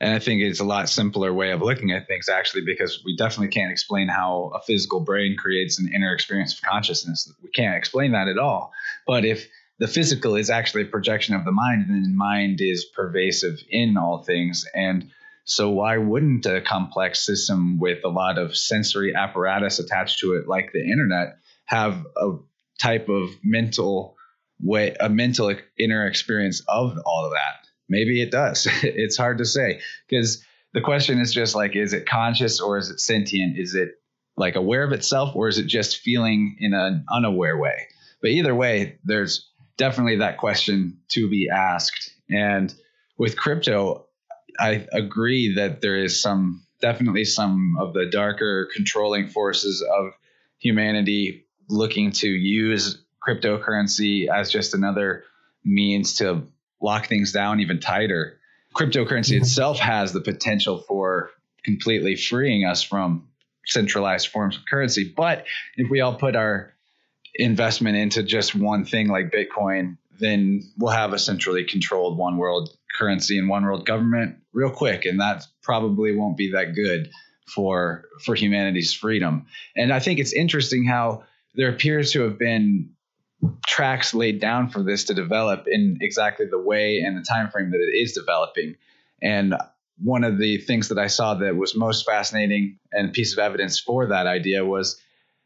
and i think it's a lot simpler way of looking at things actually because we definitely can't explain how a physical brain creates an inner experience of consciousness we can't explain that at all but if the physical is actually a projection of the mind, then mind is pervasive in all things. And so, why wouldn't a complex system with a lot of sensory apparatus attached to it, like the internet, have a type of mental way, a mental inner experience of all of that? Maybe it does. it's hard to say because the question is just like, is it conscious or is it sentient? Is it like aware of itself or is it just feeling in an unaware way? But either way, there's definitely that question to be asked. And with crypto, I agree that there is some definitely some of the darker controlling forces of humanity looking to use cryptocurrency as just another means to lock things down even tighter. Cryptocurrency mm-hmm. itself has the potential for completely freeing us from centralized forms of currency. But if we all put our investment into just one thing like Bitcoin, then we'll have a centrally controlled one world currency and one world government real quick, and that probably won't be that good for for humanity's freedom. And I think it's interesting how there appears to have been tracks laid down for this to develop in exactly the way and the time frame that it is developing. And one of the things that I saw that was most fascinating and piece of evidence for that idea was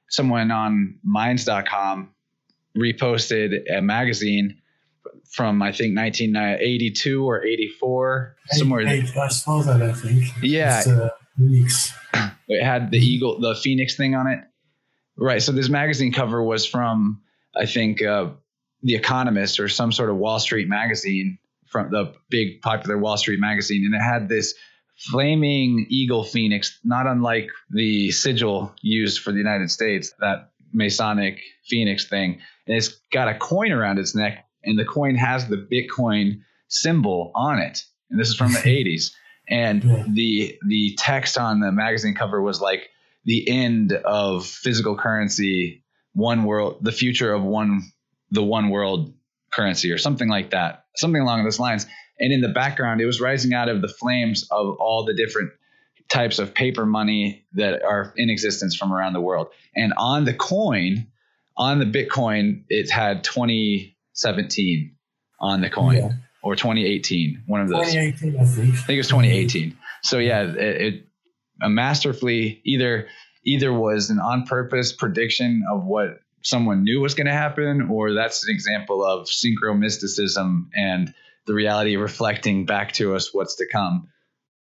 someone on minds.com reposted a magazine from I think 1982 or 84 somewhere. I, I saw that I think. Yeah. Uh, it had the eagle, the phoenix thing on it. Right. So this magazine cover was from I think uh, the Economist or some sort of Wall Street magazine from the big popular Wall Street magazine, and it had this flaming eagle phoenix, not unlike the sigil used for the United States, that Masonic phoenix thing. And it's got a coin around its neck, and the coin has the Bitcoin symbol on it. And this is from the 80s. And the the text on the magazine cover was like the end of physical currency, one world, the future of one the one world currency or something like that, something along those lines. And in the background, it was rising out of the flames of all the different types of paper money that are in existence from around the world. And on the coin, on the Bitcoin, it had 2017 on the coin yeah. or 2018, one of those. 2018, I think. I think it was 2018. So yeah, it, it a masterfully either either was an on purpose prediction of what someone knew was going to happen, or that's an example of synchro mysticism and the reality reflecting back to us what's to come.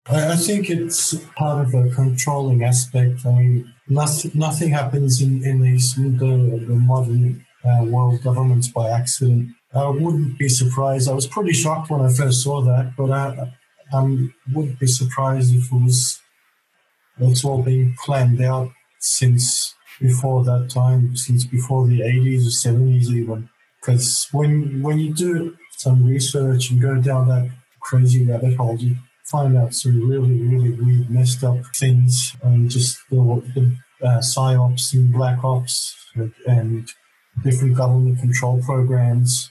I, think it's part of a controlling aspect. I mean, nothing, nothing happens in, in these the, the modern uh, world governments by accident. I wouldn't be surprised. I was pretty shocked when I first saw that, but I, I wouldn't be surprised if it was it's all been planned out since before that time, since before the 80s or 70s even. Because when when you do some research and go down that crazy rabbit hole, you find out some really, really weird, messed up things, and just the, the uh, psyops and black ops and, and different government control programs.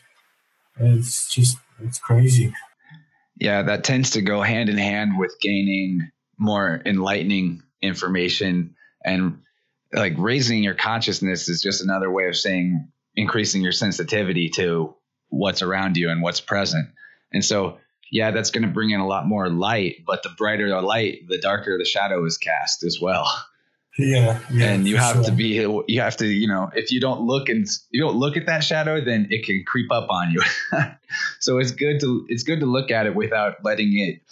It's just it's crazy. Yeah, that tends to go hand in hand with gaining more enlightening information and like raising your consciousness is just another way of saying increasing your sensitivity to what's around you and what's present. And so, yeah, that's going to bring in a lot more light, but the brighter the light, the darker the shadow is cast as well. Yeah, yeah and you have sure. to be you have to you know if you don't look and you don't look at that shadow then it can creep up on you so it's good to it's good to look at it without letting it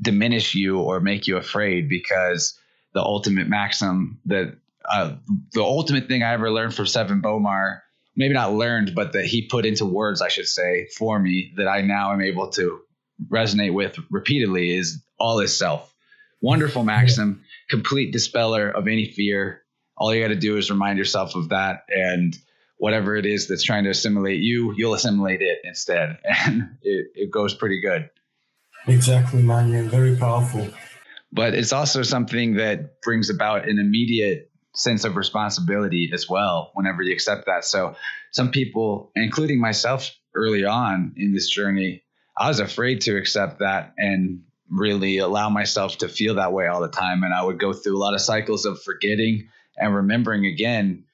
diminish you or make you afraid because the ultimate maxim that uh, the ultimate thing I ever learned from Sevan Bomar, maybe not learned, but that he put into words, I should say, for me that I now am able to resonate with repeatedly is all is self. Wonderful maxim, complete dispeller of any fear. All you got to do is remind yourself of that, and whatever it is that's trying to assimilate you, you'll assimilate it instead, and it, it goes pretty good. Exactly, man. Very powerful but it's also something that brings about an immediate sense of responsibility as well whenever you accept that. So some people, including myself early on in this journey, I was afraid to accept that and really allow myself to feel that way all the time. And I would go through a lot of cycles of forgetting and remembering again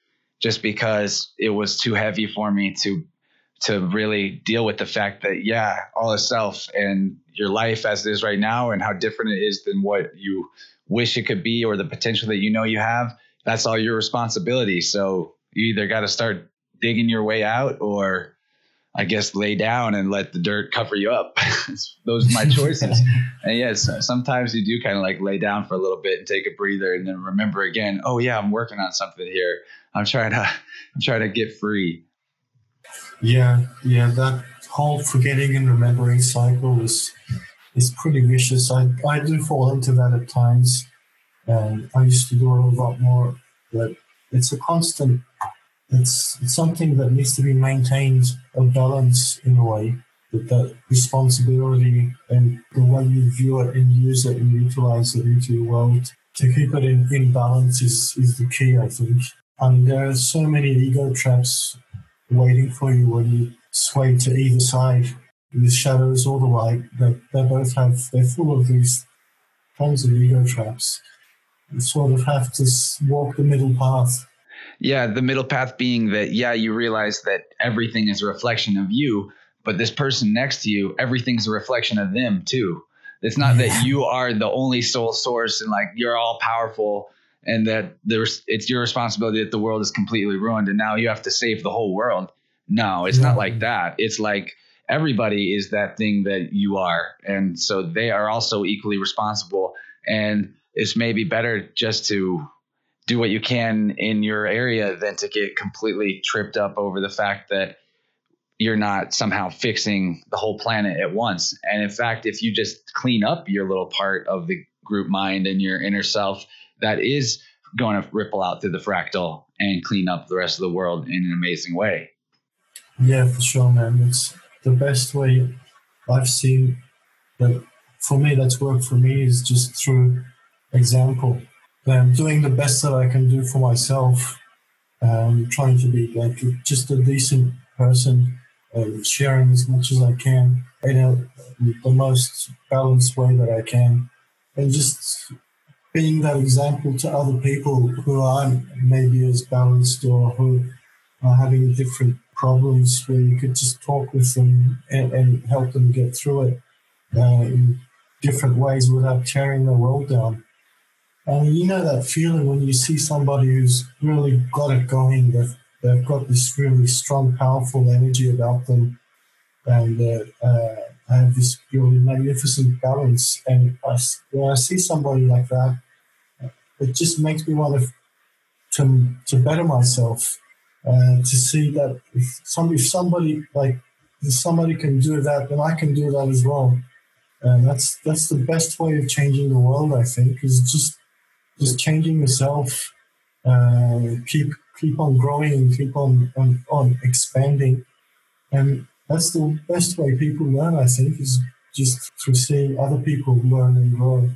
just because it was too heavy for me to to really deal with the fact that yeah all is self and your life as it is right now and how different it is than what you wish it could be or the potential that you know you have that's all your responsibility so you either got to start digging your way out or i guess lay down and let the dirt cover you up those are my choices and yes sometimes you do kind of like lay down for a little bit and take a breather and then remember again oh yeah i'm working on something here i'm trying to i'm trying to get free yeah, yeah, that whole forgetting and remembering cycle is is pretty vicious. I I do fall into that at times, and I used to do a lot more. But it's a constant. It's, it's something that needs to be maintained a balance in a way. That that responsibility and the way you view it and use it and utilize it into your world to keep it in, in balance is, is the key, I think. Mean, there are so many ego traps waiting for you when you sway to either side. The shadows or the light, they, they both have, they're full of these tons of ego traps. You sort of have to walk the middle path. Yeah, the middle path being that, yeah, you realize that everything is a reflection of you, but this person next to you, everything's a reflection of them too. It's not yeah. that you are the only sole source and like you're all powerful and that there's it's your responsibility that the world is completely ruined and now you have to save the whole world. No, it's yeah. not like that. It's like everybody is that thing that you are. And so they are also equally responsible. And it's maybe better just to do what you can in your area than to get completely tripped up over the fact that you're not somehow fixing the whole planet at once. And in fact, if you just clean up your little part of the group mind and your inner self, that is going to ripple out through the fractal and clean up the rest of the world in an amazing way. Yeah, for sure, man. It's the best way I've seen that for me, that's worked for me is just through example. Um, doing the best that I can do for myself, um, trying to be like just a decent person uh, sharing as much as I can in a, the most balanced way that I can, and just being that example to other people who aren't maybe as balanced or who are having different problems where you could just talk with them and, and help them get through it uh, in different ways without tearing the world down. And you know that feeling when you see somebody who's really got it going, that they've got this really strong, powerful energy about them, and uh, uh, have this really magnificent balance. And I, when I see somebody like that, it just makes me want to to, to better myself. Uh, to see that if, some, if somebody like if somebody can do that, then I can do that as well. And that's that's the best way of changing the world. I think is just just changing yourself. Uh, keep keep on growing keep on, on, on expanding. And that's the best way people learn, I think, is just through seeing other people learn and grow.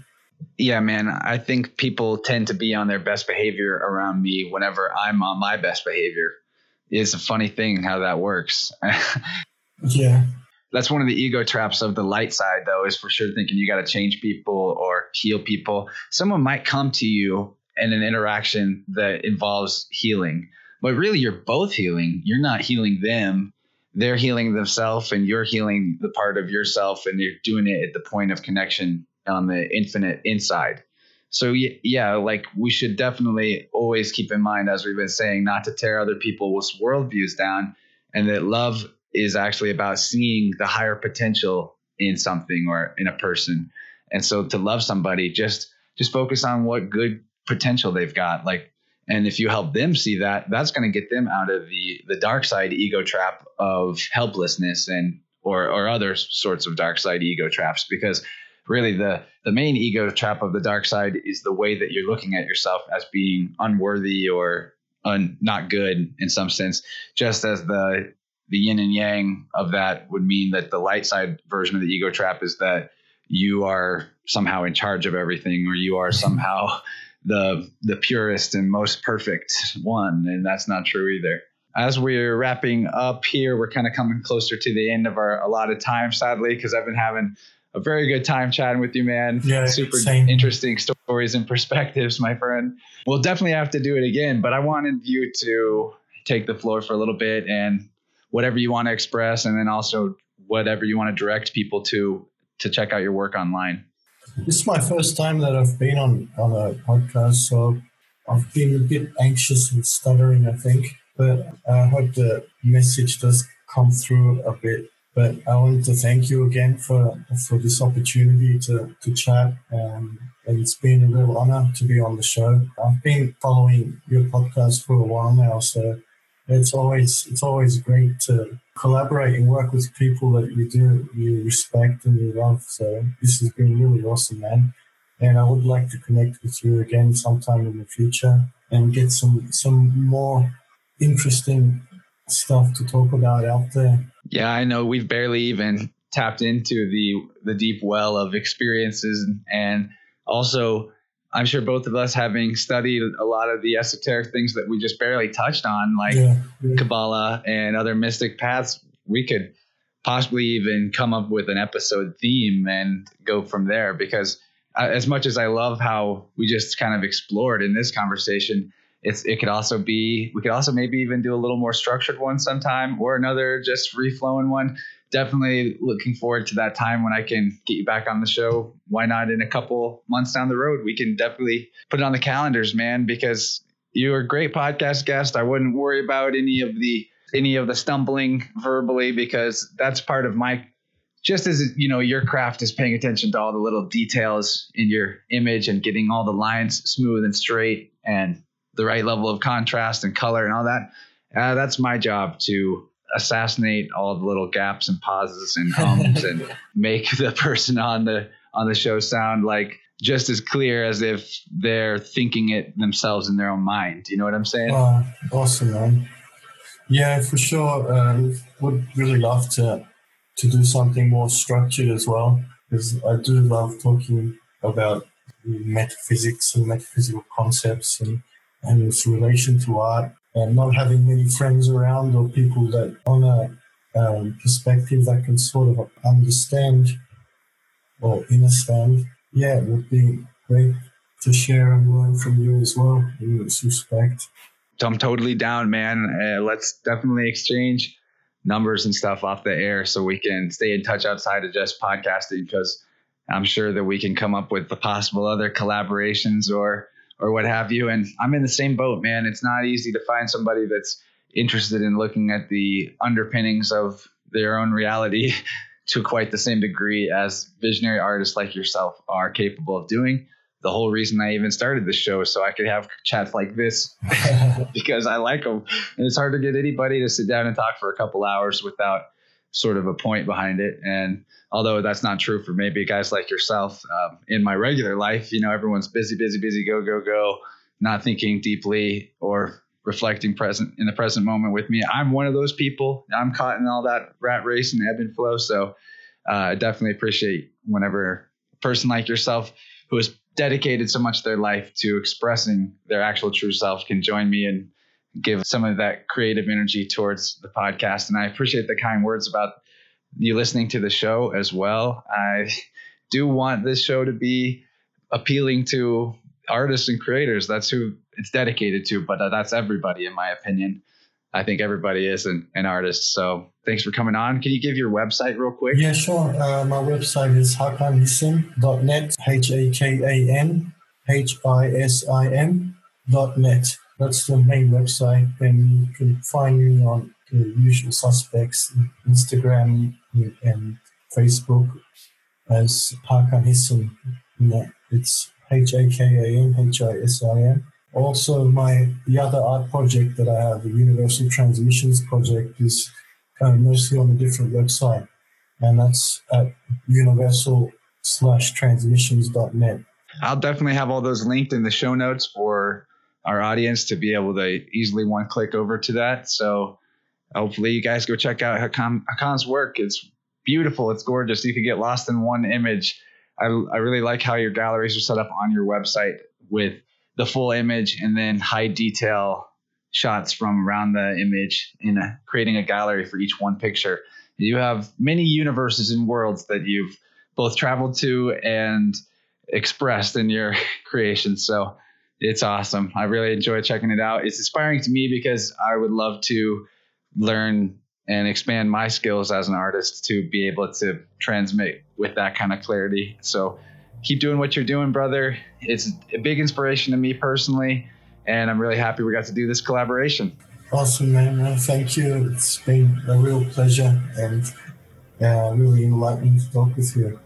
Yeah, man. I think people tend to be on their best behavior around me whenever I'm on my best behavior. It's a funny thing how that works. yeah. That's one of the ego traps of the light side, though, is for sure thinking you got to change people or heal people. Someone might come to you in an interaction that involves healing. But really, you're both healing. You're not healing them. They're healing themselves, and you're healing the part of yourself, and you're doing it at the point of connection on the infinite inside. So, yeah, like we should definitely always keep in mind, as we've been saying, not to tear other people's worldviews down, and that love is actually about seeing the higher potential in something or in a person. And so, to love somebody, just just focus on what good potential they've got. Like and if you help them see that that's going to get them out of the the dark side ego trap of helplessness and or or other sorts of dark side ego traps. Because really the the main ego trap of the dark side is the way that you're looking at yourself as being unworthy or un, not good in some sense. Just as the the yin and yang of that would mean that the light side version of the ego trap is that you are somehow in charge of everything or you are somehow the the purest and most perfect one, and that's not true either. As we're wrapping up here, we're kind of coming closer to the end of our allotted time, sadly, because I've been having a very good time chatting with you, man. Yeah, super same. interesting stories and perspectives, my friend. We'll definitely have to do it again, but I wanted you to take the floor for a little bit and whatever you want to express, and then also whatever you want to direct people to to check out your work online. This is my first time that I've been on, on a podcast, so I've been a bit anxious and stuttering, I think. But I hope the message does come through a bit. But I wanted to thank you again for, for this opportunity to, to chat. Um, and it's been a real honor to be on the show. I've been following your podcast for a while now, so it's always it's always great to collaborate and work with people that you do you respect and you love. So this has been really awesome, man. And I would like to connect with you again sometime in the future and get some some more interesting stuff to talk about out there. Yeah, I know we've barely even tapped into the the deep well of experiences and also I'm sure both of us, having studied a lot of the esoteric things that we just barely touched on, like yeah, yeah. Kabbalah and other mystic paths, we could possibly even come up with an episode theme and go from there because as much as I love how we just kind of explored in this conversation, it's it could also be we could also maybe even do a little more structured one sometime or another just free flowing one. Definitely looking forward to that time when I can get you back on the show. Why not in a couple months down the road? We can definitely put it on the calendars, man, because you're a great podcast guest. I wouldn't worry about any of the any of the stumbling verbally because that's part of my just as you know your craft is paying attention to all the little details in your image and getting all the lines smooth and straight and the right level of contrast and color and all that uh, that's my job to assassinate all the little gaps and pauses and hums and make the person on the on the show sound like just as clear as if they're thinking it themselves in their own mind. You know what i'm saying? Uh, awesome man. Yeah, for sure. Um, would really love to to do something more structured as well because I do love talking about metaphysics and metaphysical concepts and and its relation to art and not having many friends around or people that on a um, perspective that can sort of understand or understand. Yeah, it would be great to share and learn from you as well in this respect. I'm totally down, man. Uh, let's definitely exchange numbers and stuff off the air so we can stay in touch outside of just podcasting because I'm sure that we can come up with the possible other collaborations or or what have you. And I'm in the same boat, man. It's not easy to find somebody that's interested in looking at the underpinnings of their own reality to quite the same degree as visionary artists like yourself are capable of doing the whole reason I even started the show, is so I could have chats like this because I like them. And it's hard to get anybody to sit down and talk for a couple hours without sort of a point behind it. And although that's not true for maybe guys like yourself, um, in my regular life, you know, everyone's busy, busy, busy, go, go, go, not thinking deeply or reflecting present in the present moment with me. I'm one of those people. I'm caught in all that rat race and ebb and flow. So uh, I definitely appreciate whenever a person like yourself who has dedicated so much of their life to expressing their actual true self can join me and give some of that creative energy towards the podcast. And I appreciate the kind words about you listening to the show as well. I do want this show to be appealing to artists and creators. That's who it's dedicated to, but that's everybody, in my opinion. I think everybody is an, an artist. So thanks for coming on. Can you give your website real quick? Yeah, sure. Uh, my website is hakanhisim.net, H A K A N H I S I M dot net. That's the main website. And you can find me on the usual suspects Instagram and Facebook as Hakan Hisim. It's H A K A N H I S I M. Also, my the other art project that I have, the Universal Transmissions project, is uh, mostly on a different website, and that's at universal slash transmissions.net. I'll definitely have all those linked in the show notes for our audience to be able to easily one click over to that. So hopefully you guys go check out Hakan, Hakan's work. It's beautiful. It's gorgeous. You can get lost in one image. I, I really like how your galleries are set up on your website with the full image and then high detail shots from around the image in a, creating a gallery for each one picture. You have many universes and worlds that you've both traveled to and expressed in your creation. So it's awesome. I really enjoy checking it out. It's inspiring to me because I would love to learn and expand my skills as an artist to be able to transmit with that kind of clarity. So keep doing what you're doing, brother. It's a big inspiration to me personally, and I'm really happy we got to do this collaboration. Awesome, man. thank you. It's been a real pleasure and uh, really enlightening to talk with you.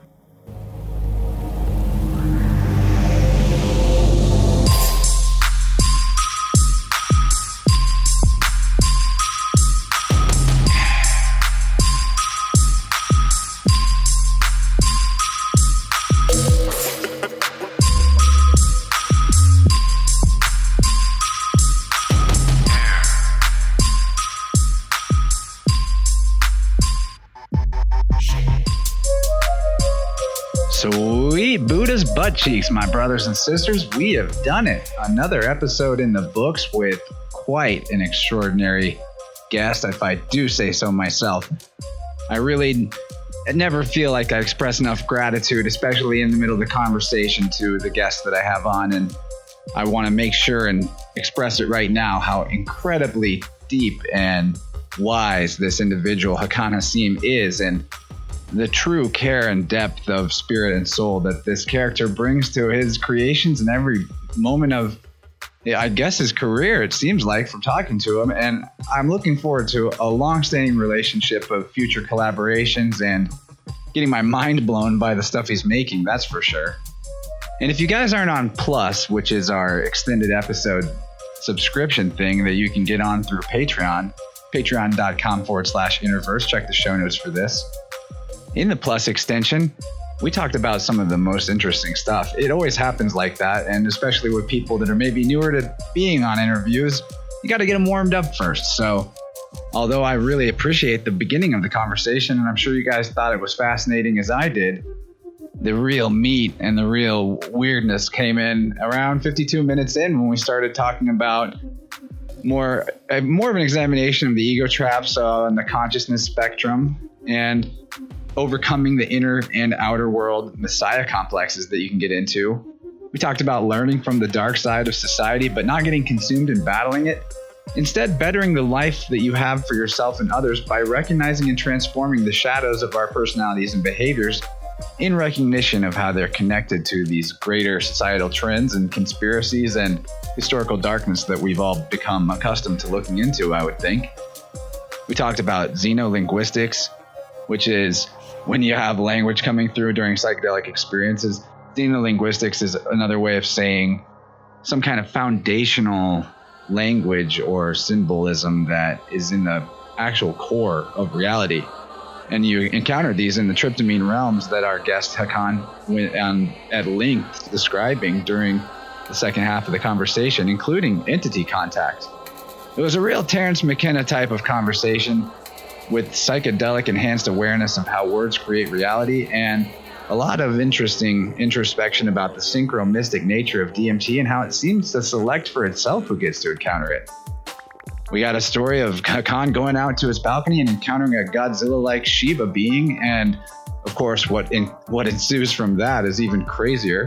Cheeks, my brothers and sisters. We have done it. Another episode in the books with quite an extraordinary guest, if I do say so myself. I really never feel like I express enough gratitude, especially in the middle of the conversation to the guests that I have on. And I want to make sure and express it right now how incredibly deep and wise this individual, Hakan Hisim, is. And the true care and depth of spirit and soul that this character brings to his creations in every moment of I guess his career, it seems like, from talking to him. And I'm looking forward to a long standing relationship of future collaborations and getting my mind blown by the stuff he's making, that's for sure. And if you guys aren't on Plus, which is our extended episode subscription thing that you can get on through Patreon, patreon.com forward slash interverse, check the show notes for this. In the Plus extension, we talked about some of the most interesting stuff. It always happens like that, and especially with people that are maybe newer to being on interviews, you got to get them warmed up first. So, although I really appreciate the beginning of the conversation, and I'm sure you guys thought it was fascinating as I did, the real meat and the real weirdness came in around 52 minutes in when we started talking about more uh, more of an examination of the ego traps on the consciousness spectrum and overcoming the inner and outer world messiah complexes that you can get into. We talked about learning from the dark side of society, but not getting consumed in battling it. Instead, bettering the life that you have for yourself and others by recognizing and transforming the shadows of our personalities and behaviors in recognition of how they're connected to these greater societal trends and conspiracies and historical darkness that we've all become accustomed to looking into, I would think. We talked about xenolinguistics, which is when you have language coming through during psychedelic experiences. Xenolinguistics is another way of saying some kind of foundational language or symbolism that is in the actual core of reality. And you encounter these in the tryptamine realms that our guest Hakan went on at length describing during the second half of the conversation, including entity contact. It was a real Terence McKenna type of conversation with psychedelic enhanced awareness of how words create reality and a lot of interesting introspection about the synchro-mystic nature of DMT and how it seems to select for itself who gets to encounter it. We got a story of Khan going out to his balcony and encountering a Godzilla-like Shiba being, and of course, what in, what ensues from that is even crazier.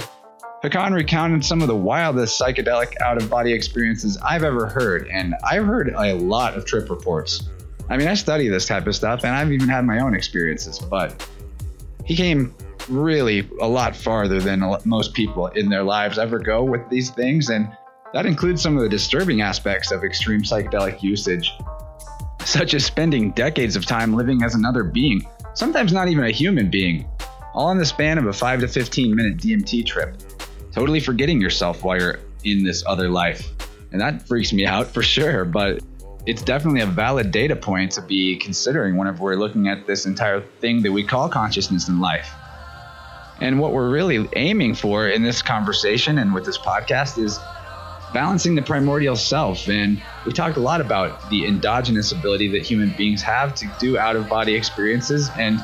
Hakan recounted some of the wildest psychedelic out-of-body experiences I've ever heard, and I've heard a lot of trip reports. I mean, I study this type of stuff, and I've even had my own experiences. But he came really a lot farther than most people in their lives ever go with these things, and that includes some of the disturbing aspects of extreme psychedelic usage, such as spending decades of time living as another being, sometimes not even a human being, all in the span of a 5 to 15 minute DMT trip, totally forgetting yourself while you're in this other life. And that freaks me out for sure, but it's definitely a valid data point to be considering whenever we're looking at this entire thing that we call consciousness in life. And what we're really aiming for in this conversation and with this podcast is balancing the primordial self. And we talked a lot about the endogenous ability that human beings have to do out of body experiences. And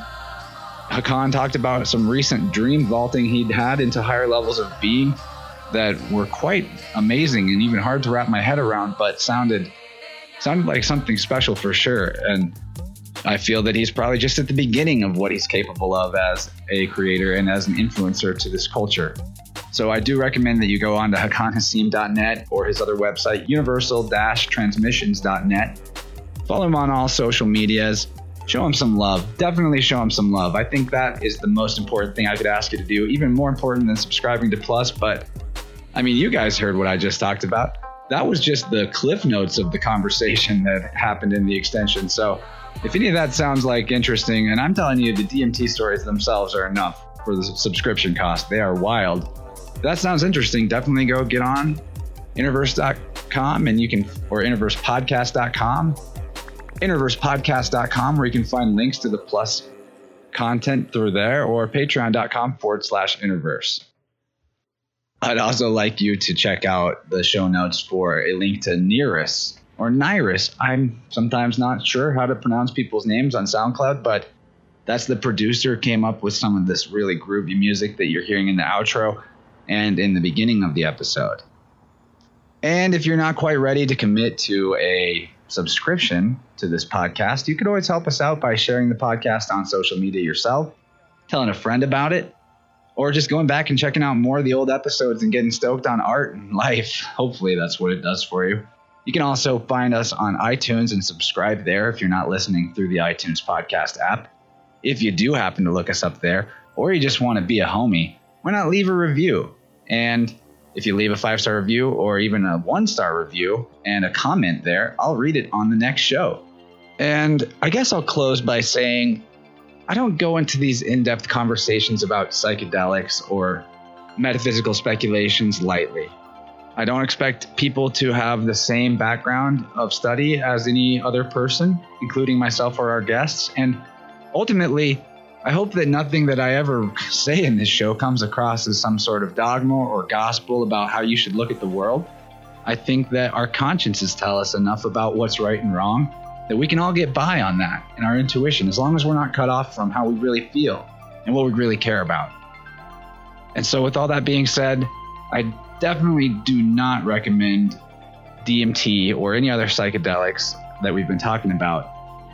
Hakan talked about some recent dream vaulting he'd had into higher levels of being that were quite amazing and even hard to wrap my head around, but sounded sounded like something special for sure. And I feel that he's probably just at the beginning of what he's capable of as a creator and as an influencer to this culture. So I do recommend that you go on to hakanhisim.net or his other website, universal-transmissions.net. Follow him on all social medias. Show him some love. Definitely show him some love. I think that is the most important thing I could ask you to do, even more important than subscribing to Plus. But I mean, you guys heard what I just talked about that was just the cliff notes of the conversation that happened in the extension. So if any of that sounds like interesting, and I'm telling you, the DMT stories themselves are enough for the subscription cost. They are wild. If that sounds interesting. Definitely go get on interverse.com and you can, or interversepodcast.com, interversepodcast.com, where you can find links to the plus content through there, or patreon.com forward slash interverse. I'd also like you to check out the show notes for a link to Nearus or Nyrus. I'm sometimes not sure how to pronounce people's names on SoundCloud, but that's the producer came up with some of this really groovy music that you're hearing in the outro and in the beginning of the episode. And if you're not quite ready to commit to a subscription to this podcast, you could always help us out by sharing the podcast on social media yourself, telling a friend about it, or just going back and checking out more of the old episodes and getting stoked on art and life. Hopefully, that's what it does for you. You can also find us on iTunes and subscribe there if you're not listening through the iTunes podcast app. If you do happen to look us up there, or you just want to be a homie, why not leave a review? And if you leave a five star review or even a one star review and a comment there, I'll read it on the next show. And I guess I'll close by saying I don't go into these in depth conversations about psychedelics or metaphysical speculations lightly. I don't expect people to have the same background of study as any other person, including myself or our guests. And ultimately, I hope that nothing that I ever say in this show comes across as some sort of dogma or gospel about how you should look at the world. I think that our consciences tell us enough about what's right and wrong that we can all get by on that and our intuition as long as we're not cut off from how we really feel and what we really care about. And so, with all that being said, I definitely do not recommend DMT or any other psychedelics that we've been talking about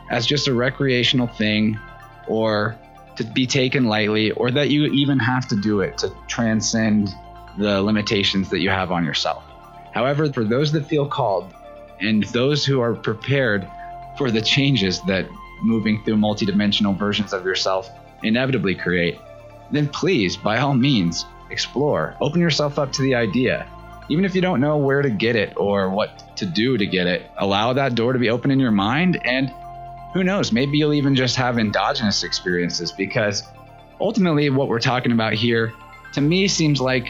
as just a recreational thing or to be taken lightly or that you even have to do it to transcend the limitations that you have on yourself. However, for those that feel called and those who are prepared for the changes that moving through multidimensional versions of yourself inevitably create, then please, by all means, explore. Open yourself up to the idea. Even if you don't know where to get it or what to do to get it, allow that door to be open in your mind. And who knows, maybe you'll even just have endogenous experiences because ultimately, what we're talking about here to me seems like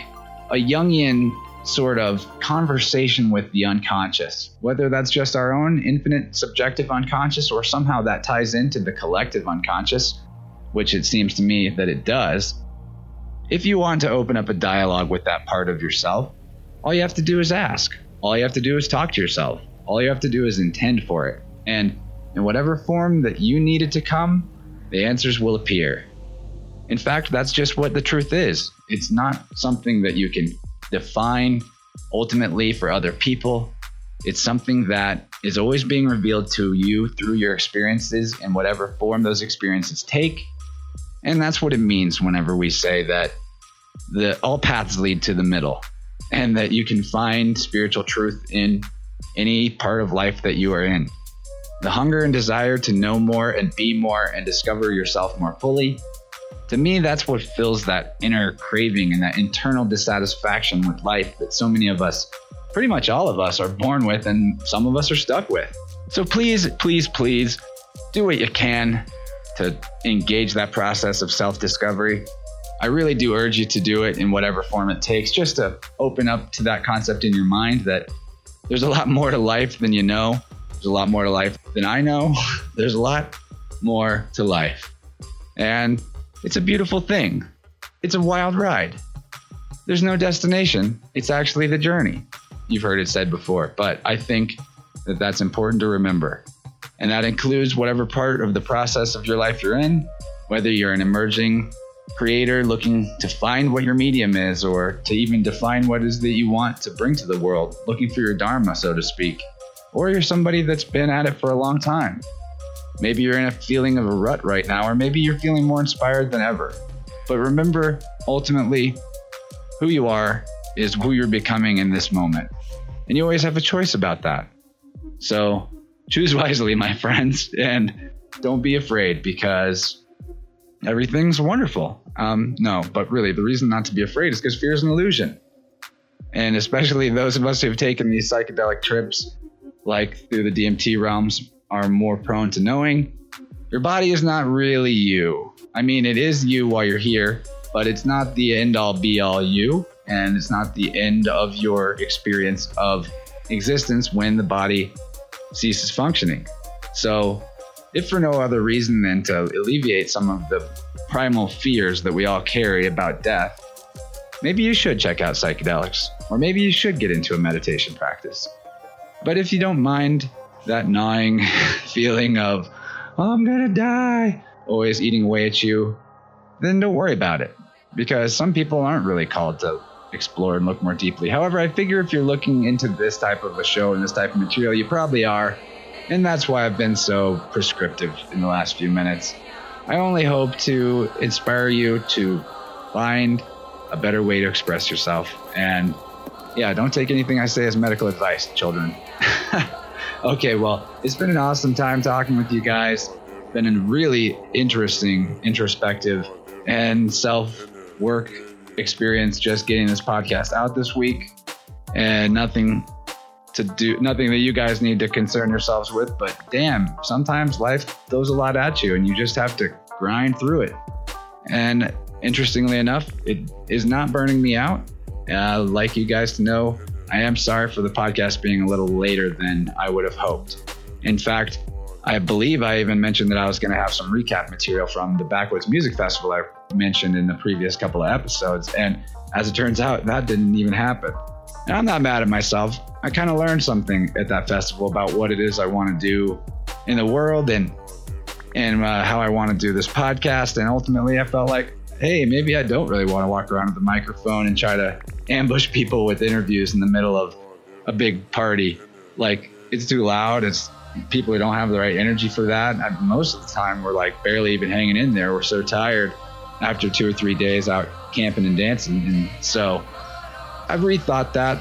a Jungian sort of conversation with the unconscious, whether that's just our own infinite subjective unconscious or somehow that ties into the collective unconscious, which it seems to me that it does. If you want to open up a dialogue with that part of yourself, all you have to do is ask. All you have to do is talk to yourself. All you have to do is intend for it. And in whatever form that you need it to come, the answers will appear. In fact, that's just what the truth is. It's not something that you can define ultimately for other people. It's something that is always being revealed to you through your experiences in whatever form those experiences take. And that's what it means whenever we say that the all paths lead to the middle and that you can find spiritual truth in any part of life that you are in. The hunger and desire to know more and be more and discover yourself more fully to me, that's what fills that inner craving and that internal dissatisfaction with life that so many of us, pretty much all of us, are born with and some of us are stuck with. So please, please, please do what you can to engage that process of self discovery. I really do urge you to do it in whatever form it takes, just to open up to that concept in your mind that there's a lot more to life than you know. There's a lot more to life than I know. There's a lot more to life. And it's a beautiful thing. It's a wild ride. There's no destination, it's actually the journey. You've heard it said before, but I think that that's important to remember. And that includes whatever part of the process of your life you're in, whether you're an emerging creator looking to find what your medium is or to even define what is that you want to bring to the world, looking for your dharma, so to speak. Or you're somebody that's been at it for a long time Maybe you're in a feeling of a rut right now, or maybe you're feeling more inspired than ever. But remember, ultimately, who you are is who you're becoming in this moment. And you always have a choice about that. So choose wisely, my friends, and don't be afraid because everything's wonderful. Um, no, but really, the reason not to be afraid is because fear is an illusion. And especially those of us who have taken these psychedelic trips, like through the DMT realms, are more prone to knowing your body is not really you. I mean, it is you while you're here, but it's not the end all be all you, and it's not the end of your experience of existence when the body ceases functioning. So, if for no other reason than to alleviate some of the primal fears that we all carry about death, maybe you should check out psychedelics, or maybe you should get into a meditation practice. But if you don't mind that gnawing feeling of, oh, I'm gonna die, always eating away at you, then don't worry about it. Because some people aren't really called to explore and look more deeply. However, I figure if you're looking into this type of a show and this type of material, you probably are. And that's why I've been so prescriptive in the last few minutes. I only hope to inspire you to find a better way to express yourself. And yeah, don't take anything I say as medical advice, children. okay, well, it's been an awesome time talking with you guys. Been a really interesting, introspective, and self work experience just getting this podcast out this week. And nothing to do, nothing that you guys need to concern yourselves with. But damn, sometimes life throws a lot at you and you just have to grind through it. And interestingly enough, it is not burning me out. Uh, I'd like you guys to know I am sorry for the podcast being a little later than I would have hoped. In fact, I believe I even mentioned that I was going to have some recap material from the Backwoods Music Festival I mentioned in the previous couple of episodes. And as it turns out, that didn't even happen. And I'm not mad at myself. I kind of learned something at that festival about what it is I want to do in the world and and uh, how I want to do this podcast. And ultimately, I felt like, hey, maybe I don't really want to walk around with a microphone and try to ambush people with interviews in the middle of a big party. Like it's too loud. It's people who don't have the right energy for that. I, most of the time, we're like barely even hanging in there. We're so tired after two or three days out camping and dancing. And so I've rethought that.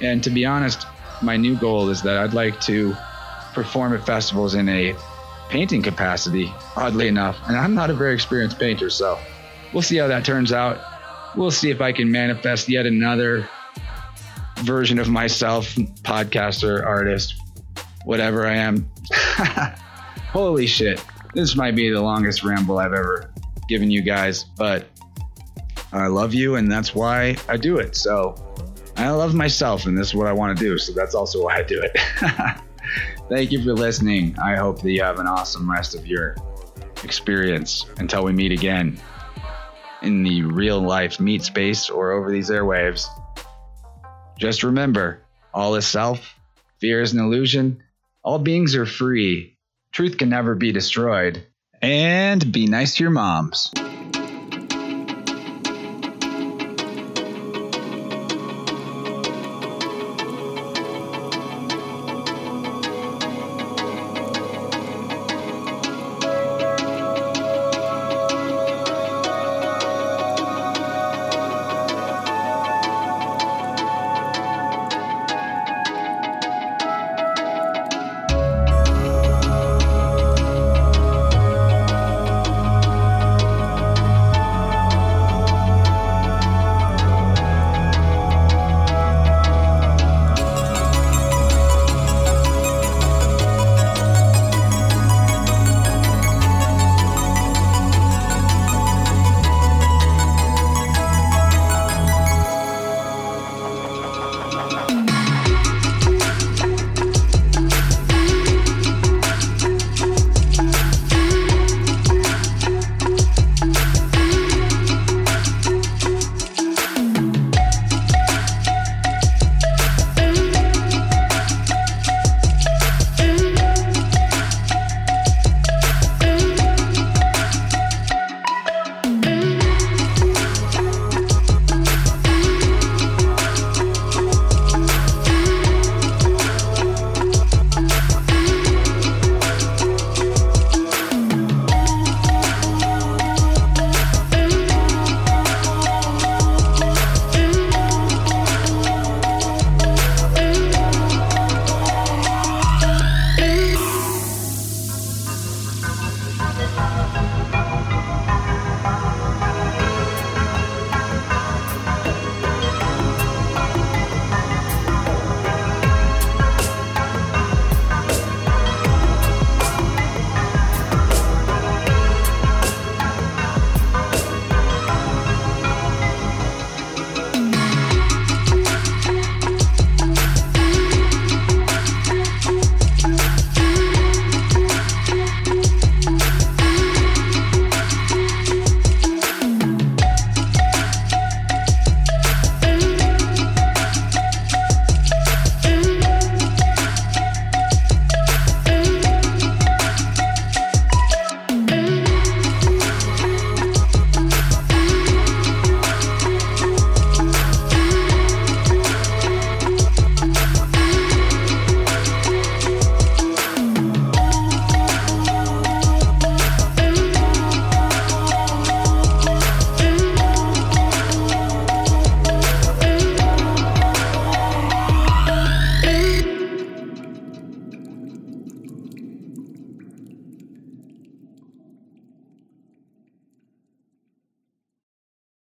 And to be honest, my new goal is that I'd like to perform at festivals in a painting capacity, oddly enough. And I'm not a very experienced painter, so we'll see how that turns out. We'll see if I can manifest yet another version of myself, podcaster, artist, whatever I am. Holy shit. This might be the longest ramble I've ever given you guys, but I love you and that's why I do it. So I love myself and this is what I want to do. So that's also why I do it. Thank you for listening. I hope that you have an awesome rest of your experience until we meet again in the real life meet space or over these airwaves. Just remember all is self, fear is an illusion, all beings are free, truth can never be destroyed, and be nice to your moms.